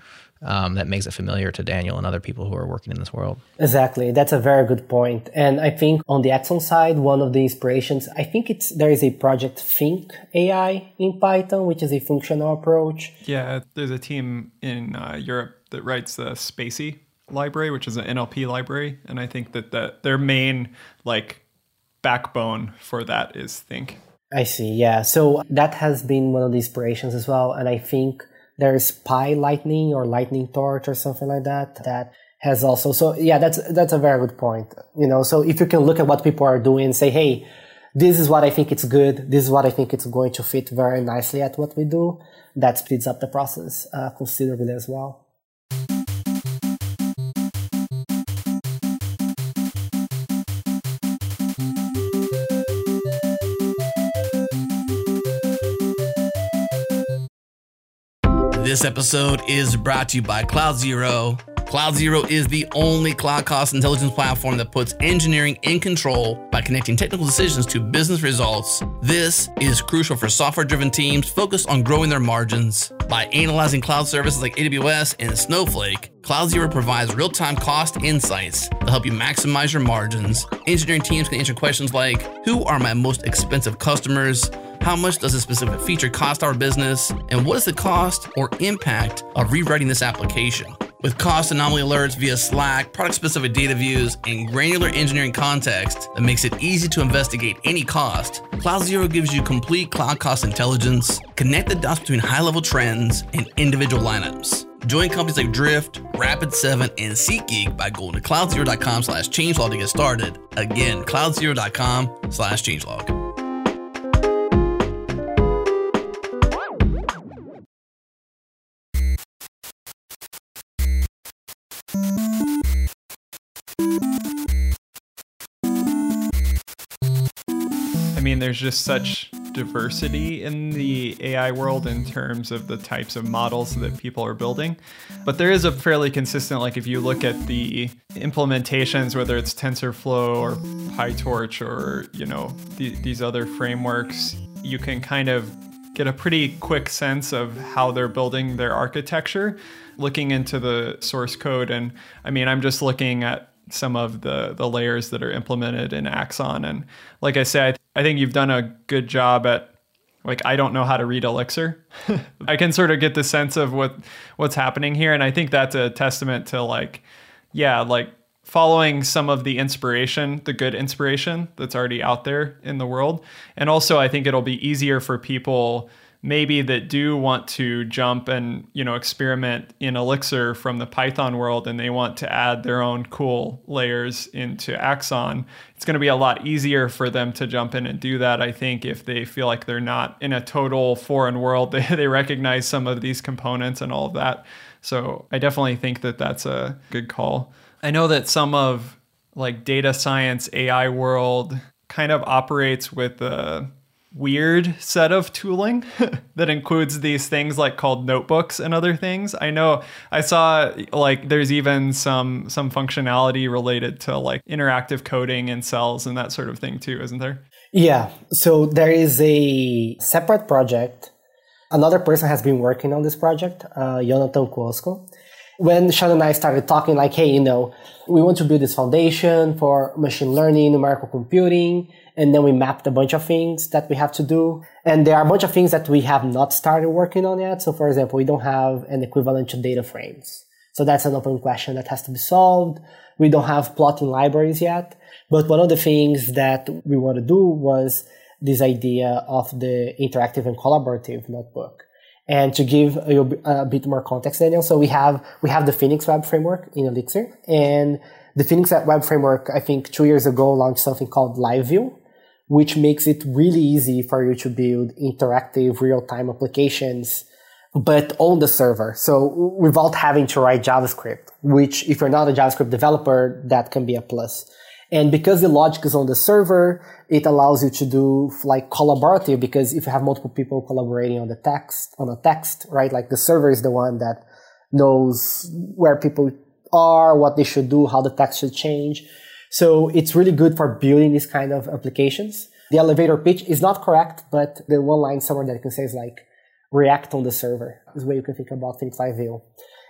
um, that makes it familiar to Daniel and other people who are working in this world. Exactly, that's a very good point. And I think on the Axon side, one of the inspirations, I think it's there is a project Thinc AI in Python, which is a functional approach. Yeah, there's a team in uh, Europe that writes the spaCy library, which is an NLP library, and I think that the, their main like backbone for that is Thinc. I see. Yeah. So that has been one of the inspirations as well, and I think there's PyLightning or Lightning Torch or something like that that has also so yeah that's that's a very good point you know so if you can look at what people are doing and say hey this is what i think it's good this is what i think it's going to fit very nicely at what we do that speeds up the process uh, considerably as well This episode is brought to you by CloudZero. Cloud Zero is the only cloud cost intelligence platform that puts engineering in control by connecting technical decisions to business results. This is crucial for software driven teams focused on growing their margins. By analyzing cloud services like AWS and Snowflake, CloudZero provides real time cost insights to help you maximize your margins. Engineering teams can answer questions like Who are my most expensive customers? How much does a specific feature cost our business? And what is the cost or impact of rewriting this application? With cost anomaly alerts via Slack, product specific data views, and granular engineering context that makes it easy to investigate any cost, CloudZero gives you complete cloud cost intelligence, connect the dots between high level trends and individual lineups. Join companies like Drift, Rapid7, and SeatGeek by going to cloudzero.com slash changelog to get started. Again, cloudzero.com slash changelog. Mean, there's just such diversity in the AI world in terms of the types of models that people are building. But there is a fairly consistent, like if you look at the implementations, whether it's TensorFlow or PyTorch or, you know, the, these other frameworks, you can kind of get a pretty quick sense of how they're building their architecture looking into the source code. And I mean, I'm just looking at some of the the layers that are implemented in Axon. And like I said, I, I think you've done a good job at like I don't know how to read Elixir. I can sort of get the sense of what what's happening here, and I think that's a testament to like, yeah, like following some of the inspiration, the good inspiration that's already out there in the world, and also I think it'll be easier for people maybe that do want to jump and you know experiment in elixir from the python world and they want to add their own cool layers into axon it's going to be a lot easier for them to jump in and do that i think if they feel like they're not in a total foreign world. They, they recognize some of these components and all of that. So i definitely think that that's a good call. I know that some of like data science ai world kind of operates with a weird set of tooling that includes these things like called notebooks and other things. I know I saw like there's even some some functionality related to like interactive coding in cells and that sort of thing too, isn't there? Yeah. So there is a separate project. Another person has been working on this project, uh, Jonathan Kłosko. When Sean and I started talking, like, hey, you know, we want to build this foundation for machine learning, numerical computing, and then we mapped a bunch of things that we have to do. And there are a bunch of things that we have not started working on yet. So for example, we don't have an equivalent to data frames. So that's an open question that has to be solved. We don't have plotting libraries yet. But one of the things that we want to do was this idea of the interactive and collaborative notebook. And to give a, a bit more context, Daniel, so we have, we have the Phoenix web framework in Elixir and the Phoenix web framework, I think two years ago launched something called LiveView, which makes it really easy for you to build interactive real-time applications, but on the server. So without having to write JavaScript, which if you're not a JavaScript developer, that can be a plus. And because the logic is on the server, it allows you to do like collaborative because if you have multiple people collaborating on the text, on a text, right? Like the server is the one that knows where people are, what they should do, how the text should change. So it's really good for building these kind of applications. The elevator pitch is not correct, but the one line somewhere that you can say is like react on the server is the way you can think about Phoenix Live View.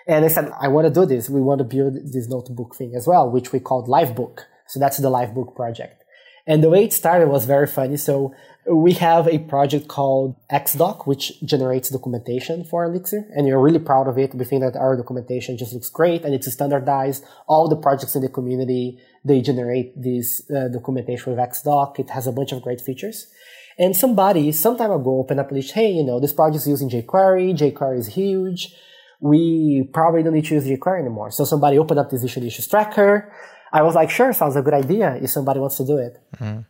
And I said, I want to do this. We want to build this notebook thing as well, which we called Livebook. So that's the Livebook project. And the way it started was very funny. So we have a project called ExDoc, which generates documentation for Elixir, and we're really proud of it. We think that our documentation just looks great and it's standardized. All the projects in the community, they generate this uh, documentation with ExDoc. It has a bunch of great features. And somebody some time ago opened up a list, hey, you know, this project is using jQuery. jQuery is huge. We probably don't need to use jQuery anymore. So somebody opened up this issue issues tracker. I was like, sure, sounds a good idea if somebody wants to do it. Mm-hmm.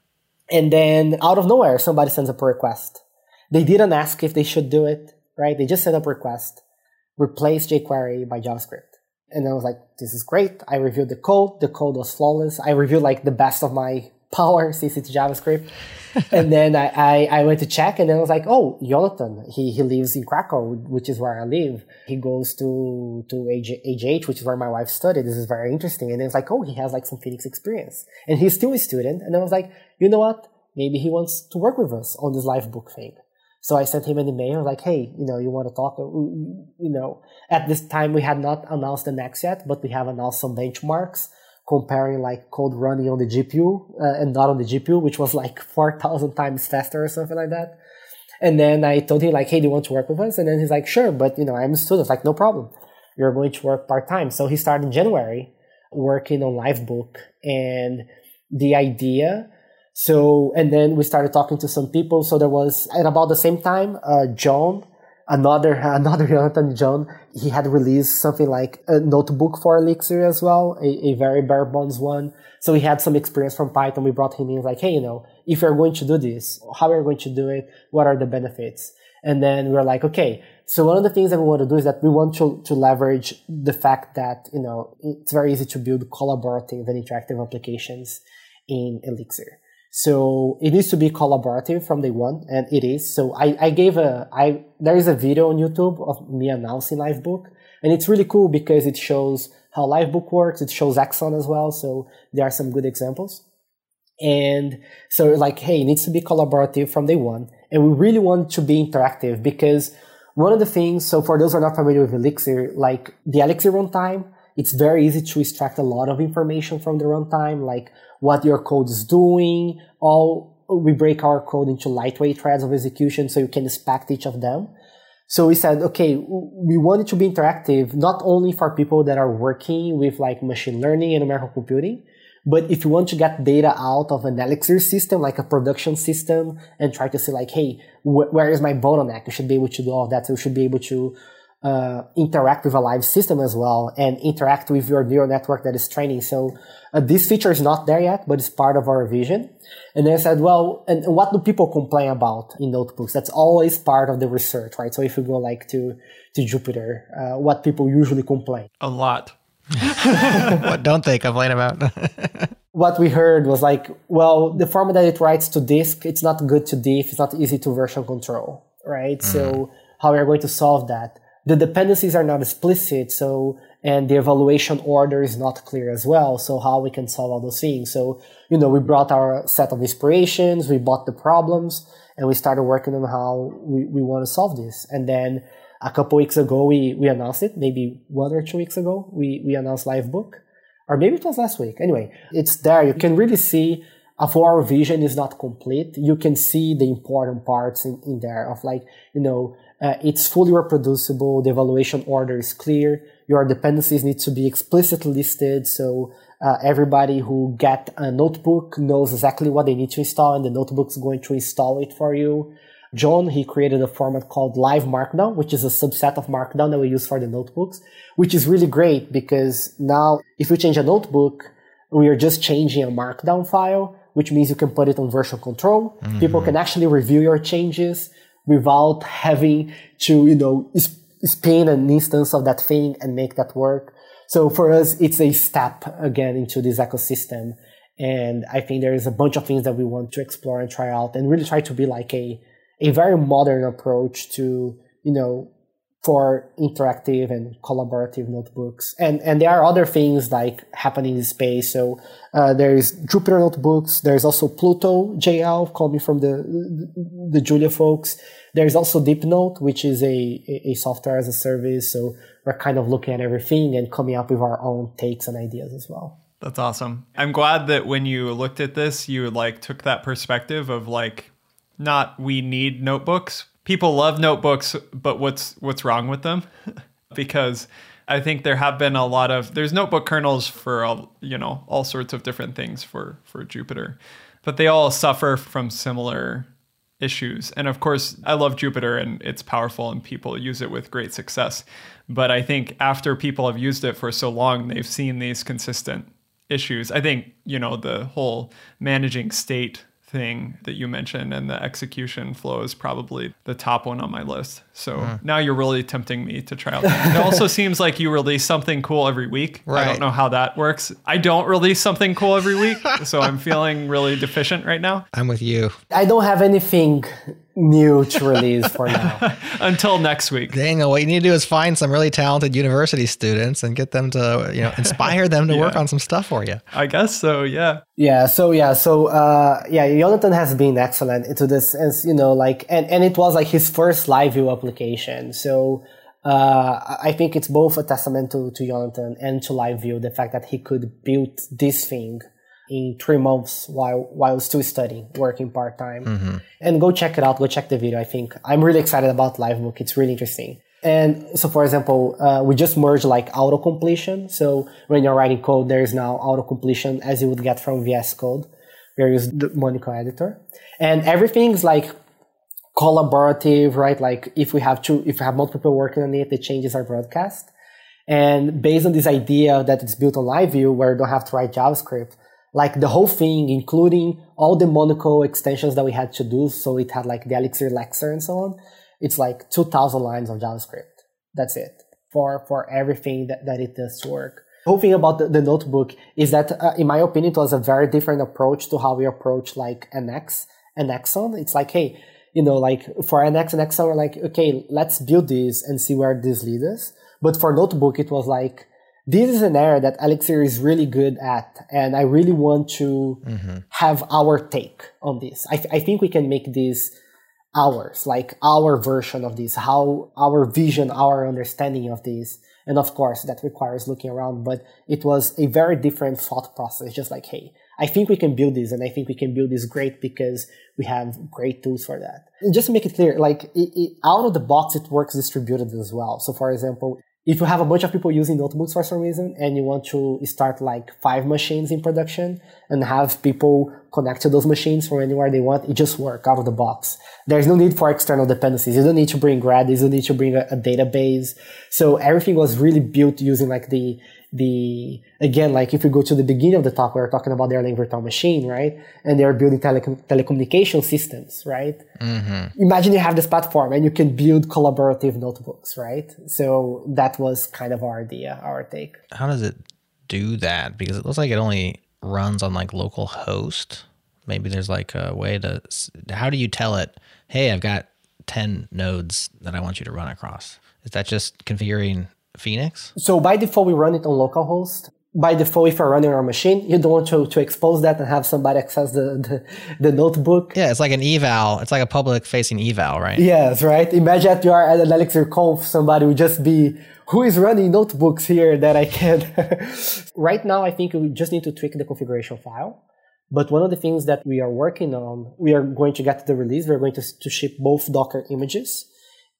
And then out of nowhere, somebody sends up a request. They didn't ask if they should do it, right? They just sent up a request, replace jQuery by JavaScript. And I was like, this is great. I reviewed the code. The code was flawless. I reviewed like the best of my power since it's JavaScript. and then I, I, I, went to check and then I was like, oh, Jonathan, he, he lives in Krakow, which is where I live. He goes to, to AGH, which is where my wife studied. This is very interesting. And it was like, oh, he has like some Phoenix experience and he's still a student. And I was like, you know what? Maybe he wants to work with us on this Livebook thing. So I sent him an email like, hey, you know, you want to talk? You know, at this time we had not announced NX yet, but we have announced some benchmarks comparing like code running on the GPU uh, and not on the GPU, which was like 4,000 times faster or something like that. And then I told him like, hey, do you want to work with us? And then he's like, sure, but you know, I'm a student. Like, no problem. You're going to work part time. So he started in January working on Livebook and the idea so, and then we started talking to some people. So there was, at about the same time, uh, John, another, another Jonathan John, he had released something like a notebook for Elixir as well, a, a very bare bones one. So he had some experience from Python. We brought him in like, hey, you know, if you're going to do this, how are you going to do it? What are the benefits? And then we are like, okay, so one of the things that we want to do is that we want to, to leverage the fact that, you know, it's very easy to build collaborative and interactive applications in Elixir. So it needs to be collaborative from day one, and it is. So I, I gave a, I, there is a video on YouTube of me announcing Livebook, and it's really cool because it shows how Livebook works. It shows Axon as well. So there are some good examples. And so like, hey, it needs to be collaborative from day one. And we really want to be interactive because one of the things, so for those who are not familiar with Elixir, like the Elixir runtime, it's very easy to extract a lot of information from the runtime, like what your code is doing. All we break our code into lightweight threads of execution so you can inspect each of them. So we said, okay, we want it to be interactive, not only for people that are working with like machine learning and numerical computing, But if you want to get data out of an Elixir system, like a production system, and try to say like, hey, wh- where is my bottleneck? You should be able to do all that. So you should be able to uh, interact with a live system as well and interact with your neural network that is training. So uh, this feature is not there yet, but it's part of our vision. And then I said, well, and, and what do people complain about in notebooks? That's always part of the research, right? So if you go like to to Jupyter, uh, what people usually complain. A lot. what don't they complain about? what we heard was like, well, the format that it writes to disk, it's not good to diff, it's not easy to version control, right? Mm. So how are we going to solve that? The dependencies are not explicit, so and the evaluation order is not clear as well. So how we can solve all those things? So you know, we brought our set of inspirations, we bought the problems, and we started working on how we, we want to solve this. And then a couple weeks ago, we, we announced it, maybe one or two weeks ago, we, we announced Livebook, or maybe it was last week. Anyway, it's there. You can really see if our vision is not complete, you can see the important parts in, in there of like, you know, uh, it's fully reproducible. The evaluation order is clear. Your dependencies need to be explicitly listed. So uh, everybody who get a notebook knows exactly what they need to install and the notebook's going to install it for you. John, he created a format called Live Markdown, which is a subset of Markdown that we use for the notebooks, which is really great because now if you change a notebook, we are just changing a Markdown file, which means you can put it on version control. Mm-hmm. People can actually review your changes without having to, you know, spin an instance of that thing and make that work. So for us, it's a step again into this ecosystem. And I think there is a bunch of things that we want to explore and try out and really try to be like a, a very modern approach to, you know, for interactive and collaborative notebooks. And, and there are other things like happening in space. So, uh, there's Jupyter notebooks. There's also Pluto.jl coming from the, the Julia folks. There's also DeepNote, which is a, a software as a service. So we're kind of looking at everything and coming up with our own takes and ideas as well. That's awesome. I'm glad that when you looked at this, you like took that perspective of like, not we need notebooks. People love notebooks, but what's what's wrong with them? because I think there have been a lot of there's notebook kernels for all, you know all sorts of different things for for Jupyter, but they all suffer from similar issues. And of course, I love Jupyter and it's powerful and people use it with great success. But I think after people have used it for so long, they've seen these consistent issues. I think, you know, the whole managing state thing that you mentioned and the execution flow is probably the top one on my list. So mm. now you're really tempting me to try out. it also seems like you release something cool every week. Right. I don't know how that works. I don't release something cool every week, so I'm feeling really deficient right now. I'm with you. I don't have anything new to release for now. Until next week. Daniel, what you need to do is find some really talented university students and get them to, you know, inspire them to yeah. work on some stuff for you. I guess so, yeah. Yeah, so yeah, so uh yeah, Jonathan has been excellent into this as you know, like and, and it was like his first live view application. So uh, I think it's both a testament to, to Jonathan and to LiveView, the fact that he could build this thing in three months while while still studying, working part time. Mm-hmm. And go check it out. Go check the video. I think I'm really excited about Livebook. It's really interesting. And so, for example, uh, we just merged like auto completion. So when you're writing code, there is now auto completion as you would get from VS Code. We use the Monaco editor, and everything's like collaborative, right? Like if we have two, if we have multiple people working on it, the changes are broadcast. And based on this idea that it's built on LiveView, where you don't have to write JavaScript, like the whole thing, including all the Monaco extensions that we had to do. So it had like the Elixir Lexer and so on. It's like 2000 lines of JavaScript. That's it for, for everything that, that it does work. The whole thing about the, the notebook is that, uh, in my opinion, it was a very different approach to how we approach like NX and Axon. It's like, hey, you know, like for NX and Axon, we're like, okay, let's build this and see where this leads us. But for notebook, it was like, this is an area that Elixir is really good at, and I really want to mm-hmm. have our take on this. I, th- I think we can make this ours, like our version of this, how our vision, our understanding of this. And of course, that requires looking around, but it was a very different thought process. Just like, hey, I think we can build this, and I think we can build this great because we have great tools for that. And just to make it clear, like it, it, out of the box, it works distributed as well. So, for example, if you have a bunch of people using notebooks for some reason and you want to start like five machines in production and have people connect to those machines from anywhere they want, it just work out of the box. There's no need for external dependencies. You don't need to bring Redis. You don't need to bring a, a database. So everything was really built using like the the again like if you go to the beginning of the talk we were talking about their Erlang virtual machine right? And they're building tele- telecommunication systems right? Mm-hmm. imagine you have this platform and you can build collaborative notebooks right? So that was kind of our idea our take. How does it do that? Because it looks like it only runs on like local host. Maybe there's like a way to how do you tell it hey i've got 10 nodes that i want you to run across. Is that just configuring Phoenix? So by default, we run it on localhost. By default, if you're running our machine, you don't want to, to expose that and have somebody access the, the, the notebook. Yeah, it's like an eval. It's like a public facing eval, right? Yes, right. Imagine that you are at an Elixir conf, somebody would just be, who is running notebooks here that I can? right now, I think we just need to tweak the configuration file. But one of the things that we are working on, we are going to get to the release. We're going to, to ship both Docker images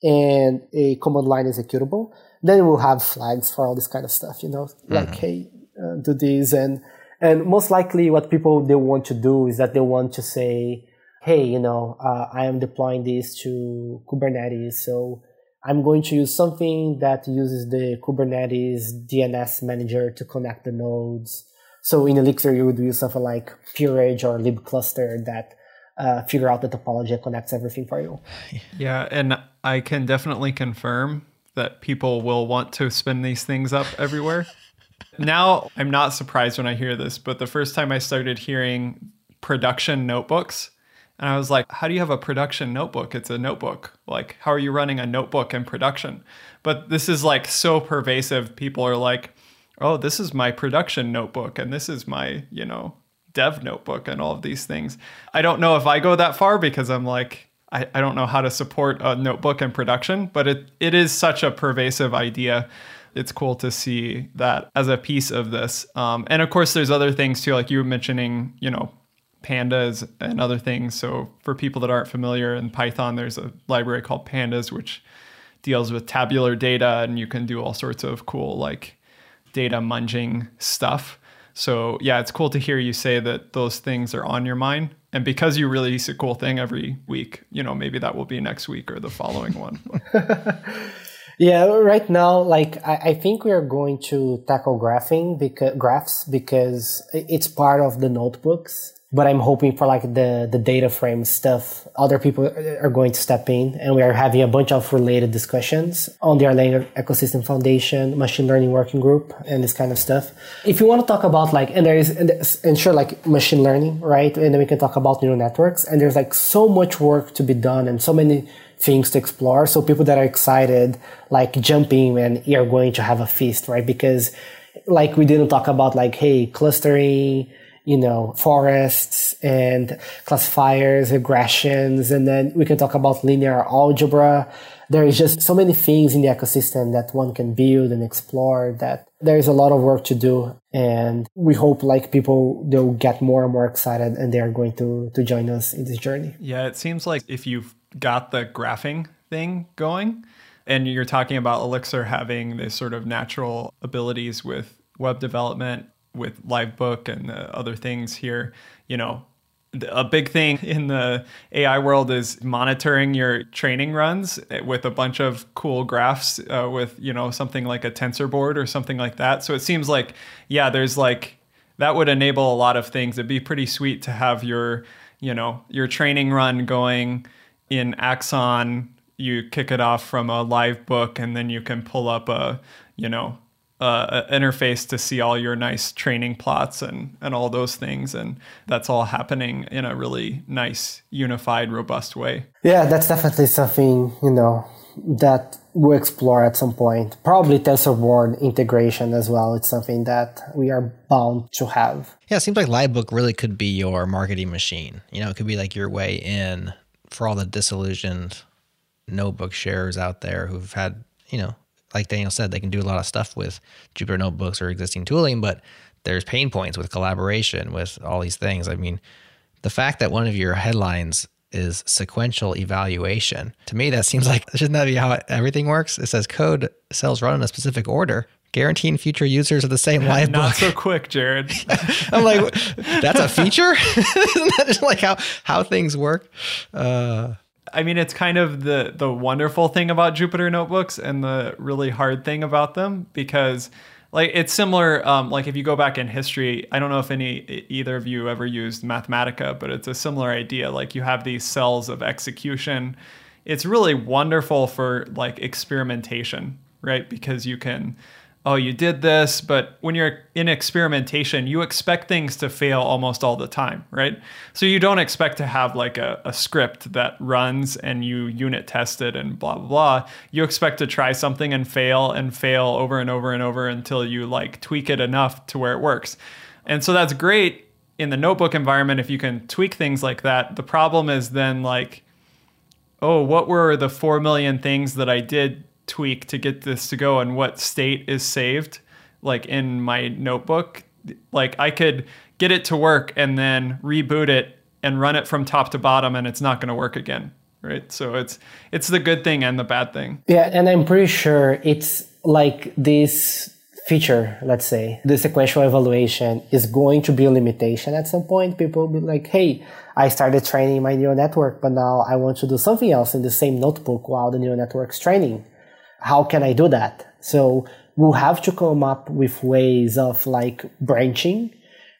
and a command line executable then we'll have flags for all this kind of stuff, you know, mm-hmm. like, hey, uh, do this. And, and most likely what people, they want to do is that they want to say, hey, you know, uh, I am deploying this to Kubernetes. So I'm going to use something that uses the Kubernetes DNS manager to connect the nodes. So in Elixir, you would use something like Peerage or libcluster that uh, figure out the topology and connects everything for you. Yeah, and I can definitely confirm that people will want to spin these things up everywhere. now, I'm not surprised when I hear this, but the first time I started hearing production notebooks, and I was like, how do you have a production notebook? It's a notebook. Like, how are you running a notebook in production? But this is like so pervasive. People are like, oh, this is my production notebook, and this is my, you know, dev notebook, and all of these things. I don't know if I go that far because I'm like, I, I don't know how to support a notebook in production, but it, it is such a pervasive idea. It's cool to see that as a piece of this. Um, and of course, there's other things too, like you were mentioning, you know, pandas and other things. So for people that aren't familiar in Python, there's a library called pandas, which deals with tabular data, and you can do all sorts of cool like data munging stuff. So yeah, it's cool to hear you say that those things are on your mind. And because you release a cool thing every week, you know, maybe that will be next week or the following one. yeah, right now, like I, I, think we are going to tackle graphing because graphs because it's part of the notebooks but I'm hoping for like the, the data frame stuff. Other people are going to step in and we are having a bunch of related discussions on the Erlang Ecosystem Foundation, machine learning working group and this kind of stuff. If you want to talk about like, and there is, and sure, like machine learning, right? And then we can talk about neural networks and there's like so much work to be done and so many things to explore. So people that are excited, like jumping and you're going to have a feast, right? Because like we didn't talk about like, hey, clustering, you know, forests and classifiers, regressions, and then we can talk about linear algebra. There is just so many things in the ecosystem that one can build and explore that there is a lot of work to do. And we hope like people, they'll get more and more excited and they are going to, to join us in this journey. Yeah. It seems like if you've got the graphing thing going and you're talking about Elixir having this sort of natural abilities with web development with Livebook and the other things here, you know, a big thing in the AI world is monitoring your training runs with a bunch of cool graphs uh, with, you know, something like a tensor board or something like that. So it seems like, yeah, there's like, that would enable a lot of things. It'd be pretty sweet to have your, you know, your training run going in Axon. You kick it off from a Livebook and then you can pull up a, you know, uh, interface to see all your nice training plots and and all those things and that's all happening in a really nice unified robust way. Yeah that's definitely something you know that we'll explore at some point. Probably tensorboard integration as well. It's something that we are bound to have. Yeah it seems like livebook really could be your marketing machine. You know it could be like your way in for all the disillusioned notebook sharers out there who've had you know like Daniel said, they can do a lot of stuff with Jupyter notebooks or existing tooling, but there's pain points with collaboration with all these things. I mean, the fact that one of your headlines is sequential evaluation. To me, that seems like shouldn't that be how everything works? It says code cells run in a specific order, guaranteeing future users of the same live Not book. so quick, Jerod. I'm like, that's a feature? Isn't that just like how how things work? Uh, I mean, it's kind of the the wonderful thing about Jupyter notebooks and the really hard thing about them because like it's similar um, like if you go back in history i don't know if any either of you ever used mathematica but it's a similar idea. Like you have these cells of execution. It's really wonderful for like experimentation right? Because you can oh, you did this, but when you're in experimentation, you expect things to fail almost all the time, right? So you don't expect to have like a, a script that runs and you unit test it and blah, blah, blah. You expect to try something and fail and fail over and over and over until you like tweak it enough to where it works. And so that's great in the notebook environment if you can tweak things like that. The problem is then like, oh, what were the 4 million things that I did tweak to get this to go and what state is saved like in my notebook. Like i could get it to work and then reboot it and run it from top to bottom and it's not going to work again right? So it's it's the good thing and the bad thing. Yeah and i'm pretty sure it's like this feature let's say the sequential evaluation is going to be a limitation. At some point people will be like hey i started training my neural network but now i want to do something else in the same notebook while the neural network's training how can I do that? So we'll have to come up with ways of like branching,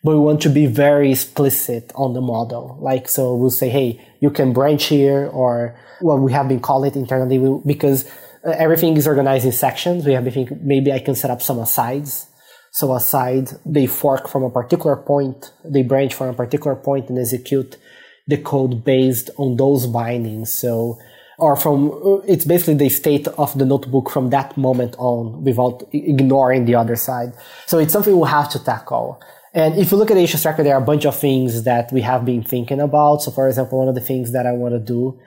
but we want to be very explicit on the model. Like, so we'll say, hey, you can branch here, or what we have been calling it internally because uh, everything is organized in sections. We have been maybe I can set up some asides. So aside, they fork from a particular point, they branch from a particular point and execute the code based on those bindings. So or from it's basically the state of the notebook from that moment on without ignoring the other side. So it's something we'll have to tackle. And if you look at the issues tracker there are a bunch of things that we have been thinking about. So for example one of the things that i want to do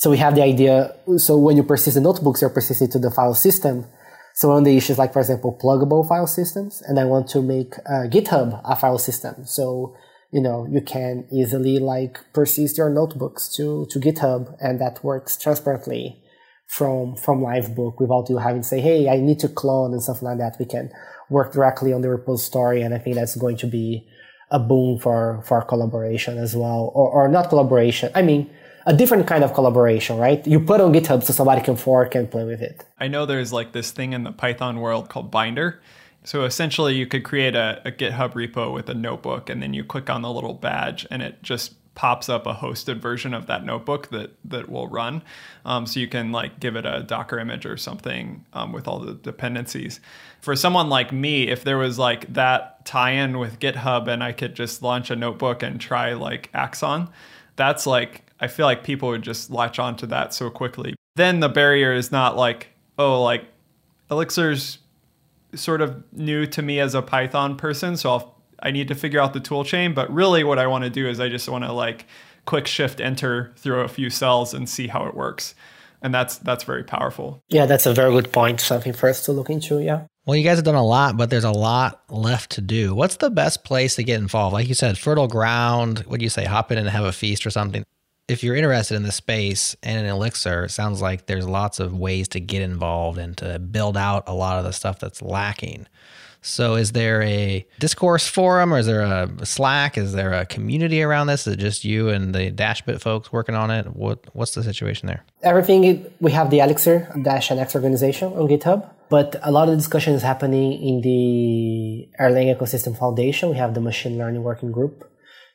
so we have the idea so when you persist the notebooks you're persisting to the file system. So one of the issues like for example pluggable file systems and i want to make uh, github a file system. So you know you can easily like persist your notebooks to to github and that works transparently from from livebook without you having to say hey i need to clone and stuff like that. We can work directly on the repository and i think that's going to be a boon for for collaboration as well or, or not collaboration i mean a different kind of collaboration right? You put on github so somebody can fork and play with it. I know there's like this thing in the python world called binder so essentially, you could create a, a, GitHub repo with a notebook, and then you click on the little badge, and it just pops up a hosted version of that notebook that that will run. Um, so you can like give it a Docker image or something um, with all the dependencies. For someone like me, if there was like that tie-in with GitHub, and I could just launch a notebook and try like Axon, that's like I feel like people would just latch onto that so quickly. Then the barrier is not like oh like Elixir's sort of new to me as a Python person, so I'll, I need to figure out the tool chain. But really, what I want to do is I just want to like quick shift enter through a few cells and see how it works, and that's that's very powerful. Yeah, that's a very good point. Something for us to look into. Yeah. Well, you guys have done a lot, but there's a lot left to do. What's the best place to get involved? Like you said, fertile ground. What do you say? Hop in and have a feast or something if you're interested in the space and in Elixir, it sounds like there's lots of ways to get involved and to build out a lot of the stuff that's lacking. So, is there a discourse forum or is there a Slack? Is there a community around this? Is it just you and the Dashbit folks working on it? What What's the situation there? Everything we have the Elixir Dash NX organization on GitHub, but a lot of discussion is happening in the Erlang Ecosystem Foundation. We have the machine learning working group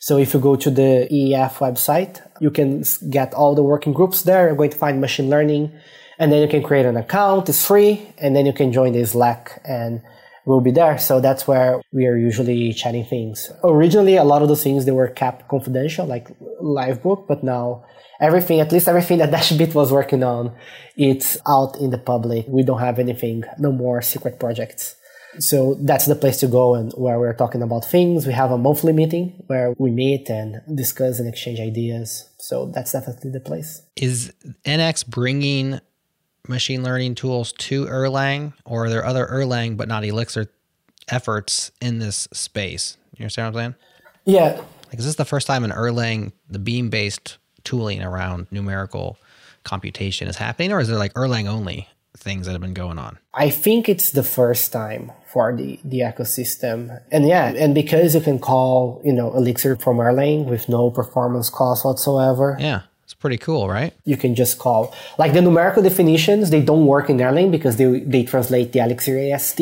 so if you go to the EEF website, you can get all the working groups there. You're going to find machine learning and then you can create an account. It's free. And then you can join the Slack and we'll be there. So that's where we are usually chatting things. Originally, a lot of those things, they were kept confidential, like Livebook, but now everything, at least everything that Dashbit was working on, it's out in the public. We don't have anything, no more secret projects. So that's the place to go and where we're talking about things. We have a monthly meeting where we meet and discuss and exchange ideas. So that's definitely the place. Is NX bringing machine learning tools to Erlang or are there other Erlang but not Elixir efforts in this space? You understand what I'm saying? Yeah. Like, is this the first time in Erlang, the beam based tooling around numerical computation is happening, or is there like Erlang only things that have been going on? I think it's the first time for the, the ecosystem. And yeah, and because you can call, you know, Elixir from Erlang with no performance cost whatsoever. Yeah. It's pretty cool, right? You can just call like the numerical definitions, they don't work in Erlang because they they translate the Elixir AST.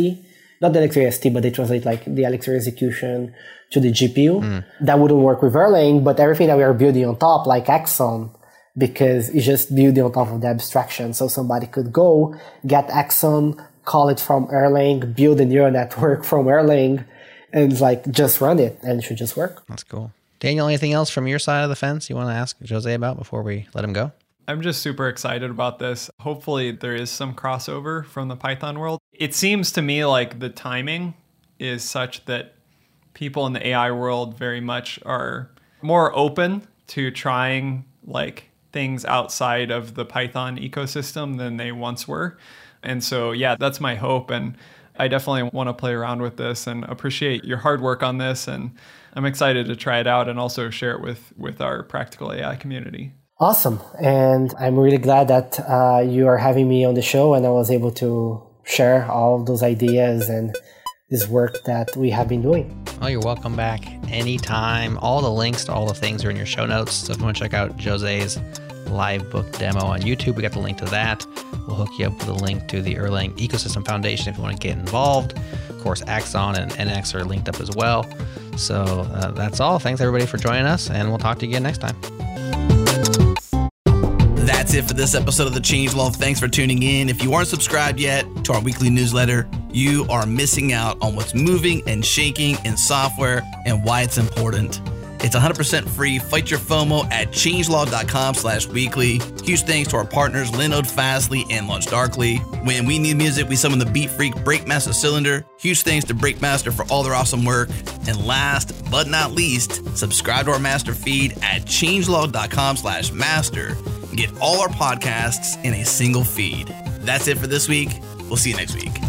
Not the Elixir AST, but they translate like the Elixir execution to the GPU. Mm. That wouldn't work with Erlang, but everything that we are building on top, like Axon, because it's just building on top of the abstraction. So somebody could go get Axon, call it from Erlang, build a neural network from Erlang, and like just run it, and it should just work. That's cool. Daniel, anything else from your side of the fence you want to ask Jose about before we let him go? I'm just super excited about this. Hopefully, there is some crossover from the Python world. It seems to me like the timing is such that people in the AI world very much are more open to trying like things outside of the Python ecosystem than they once were. And so, yeah, that's my hope. And I definitely want to play around with this and appreciate your hard work on this. And I'm excited to try it out and also share it with, with our practical AI community. Awesome. And I'm really glad that uh, you are having me on the show and I was able to share all those ideas and this work that we have been doing. Oh, you're welcome back anytime. All the links to all the things are in your show notes. So if you want to check out José's Livebook demo on YouTube, we got the link to that. We'll hook you up with a link to the Erlang Ecosystem Foundation if you want to get involved. Of course, Axon and NX are linked up as well. So uh, that's all. Thanks everybody for joining us, and we'll talk to you again next time. That's it for this episode of The Changelog. Thanks for tuning in. If you aren't subscribed yet to our weekly newsletter, you are missing out on what's moving and shaking in software and why it's important. It's 100% free. Fight your FOMO at changelog.com slash weekly. Huge thanks to our partners Linode Fastly and LaunchDarkly. When we need music, we summon the Beat Freak Breakmaster Cylinder. Huge thanks to Breakmaster for all their awesome work. And last but not least, subscribe to our master feed at changelog.com slash master and get all our podcasts in a single feed. That's it for this week. We'll see you next week.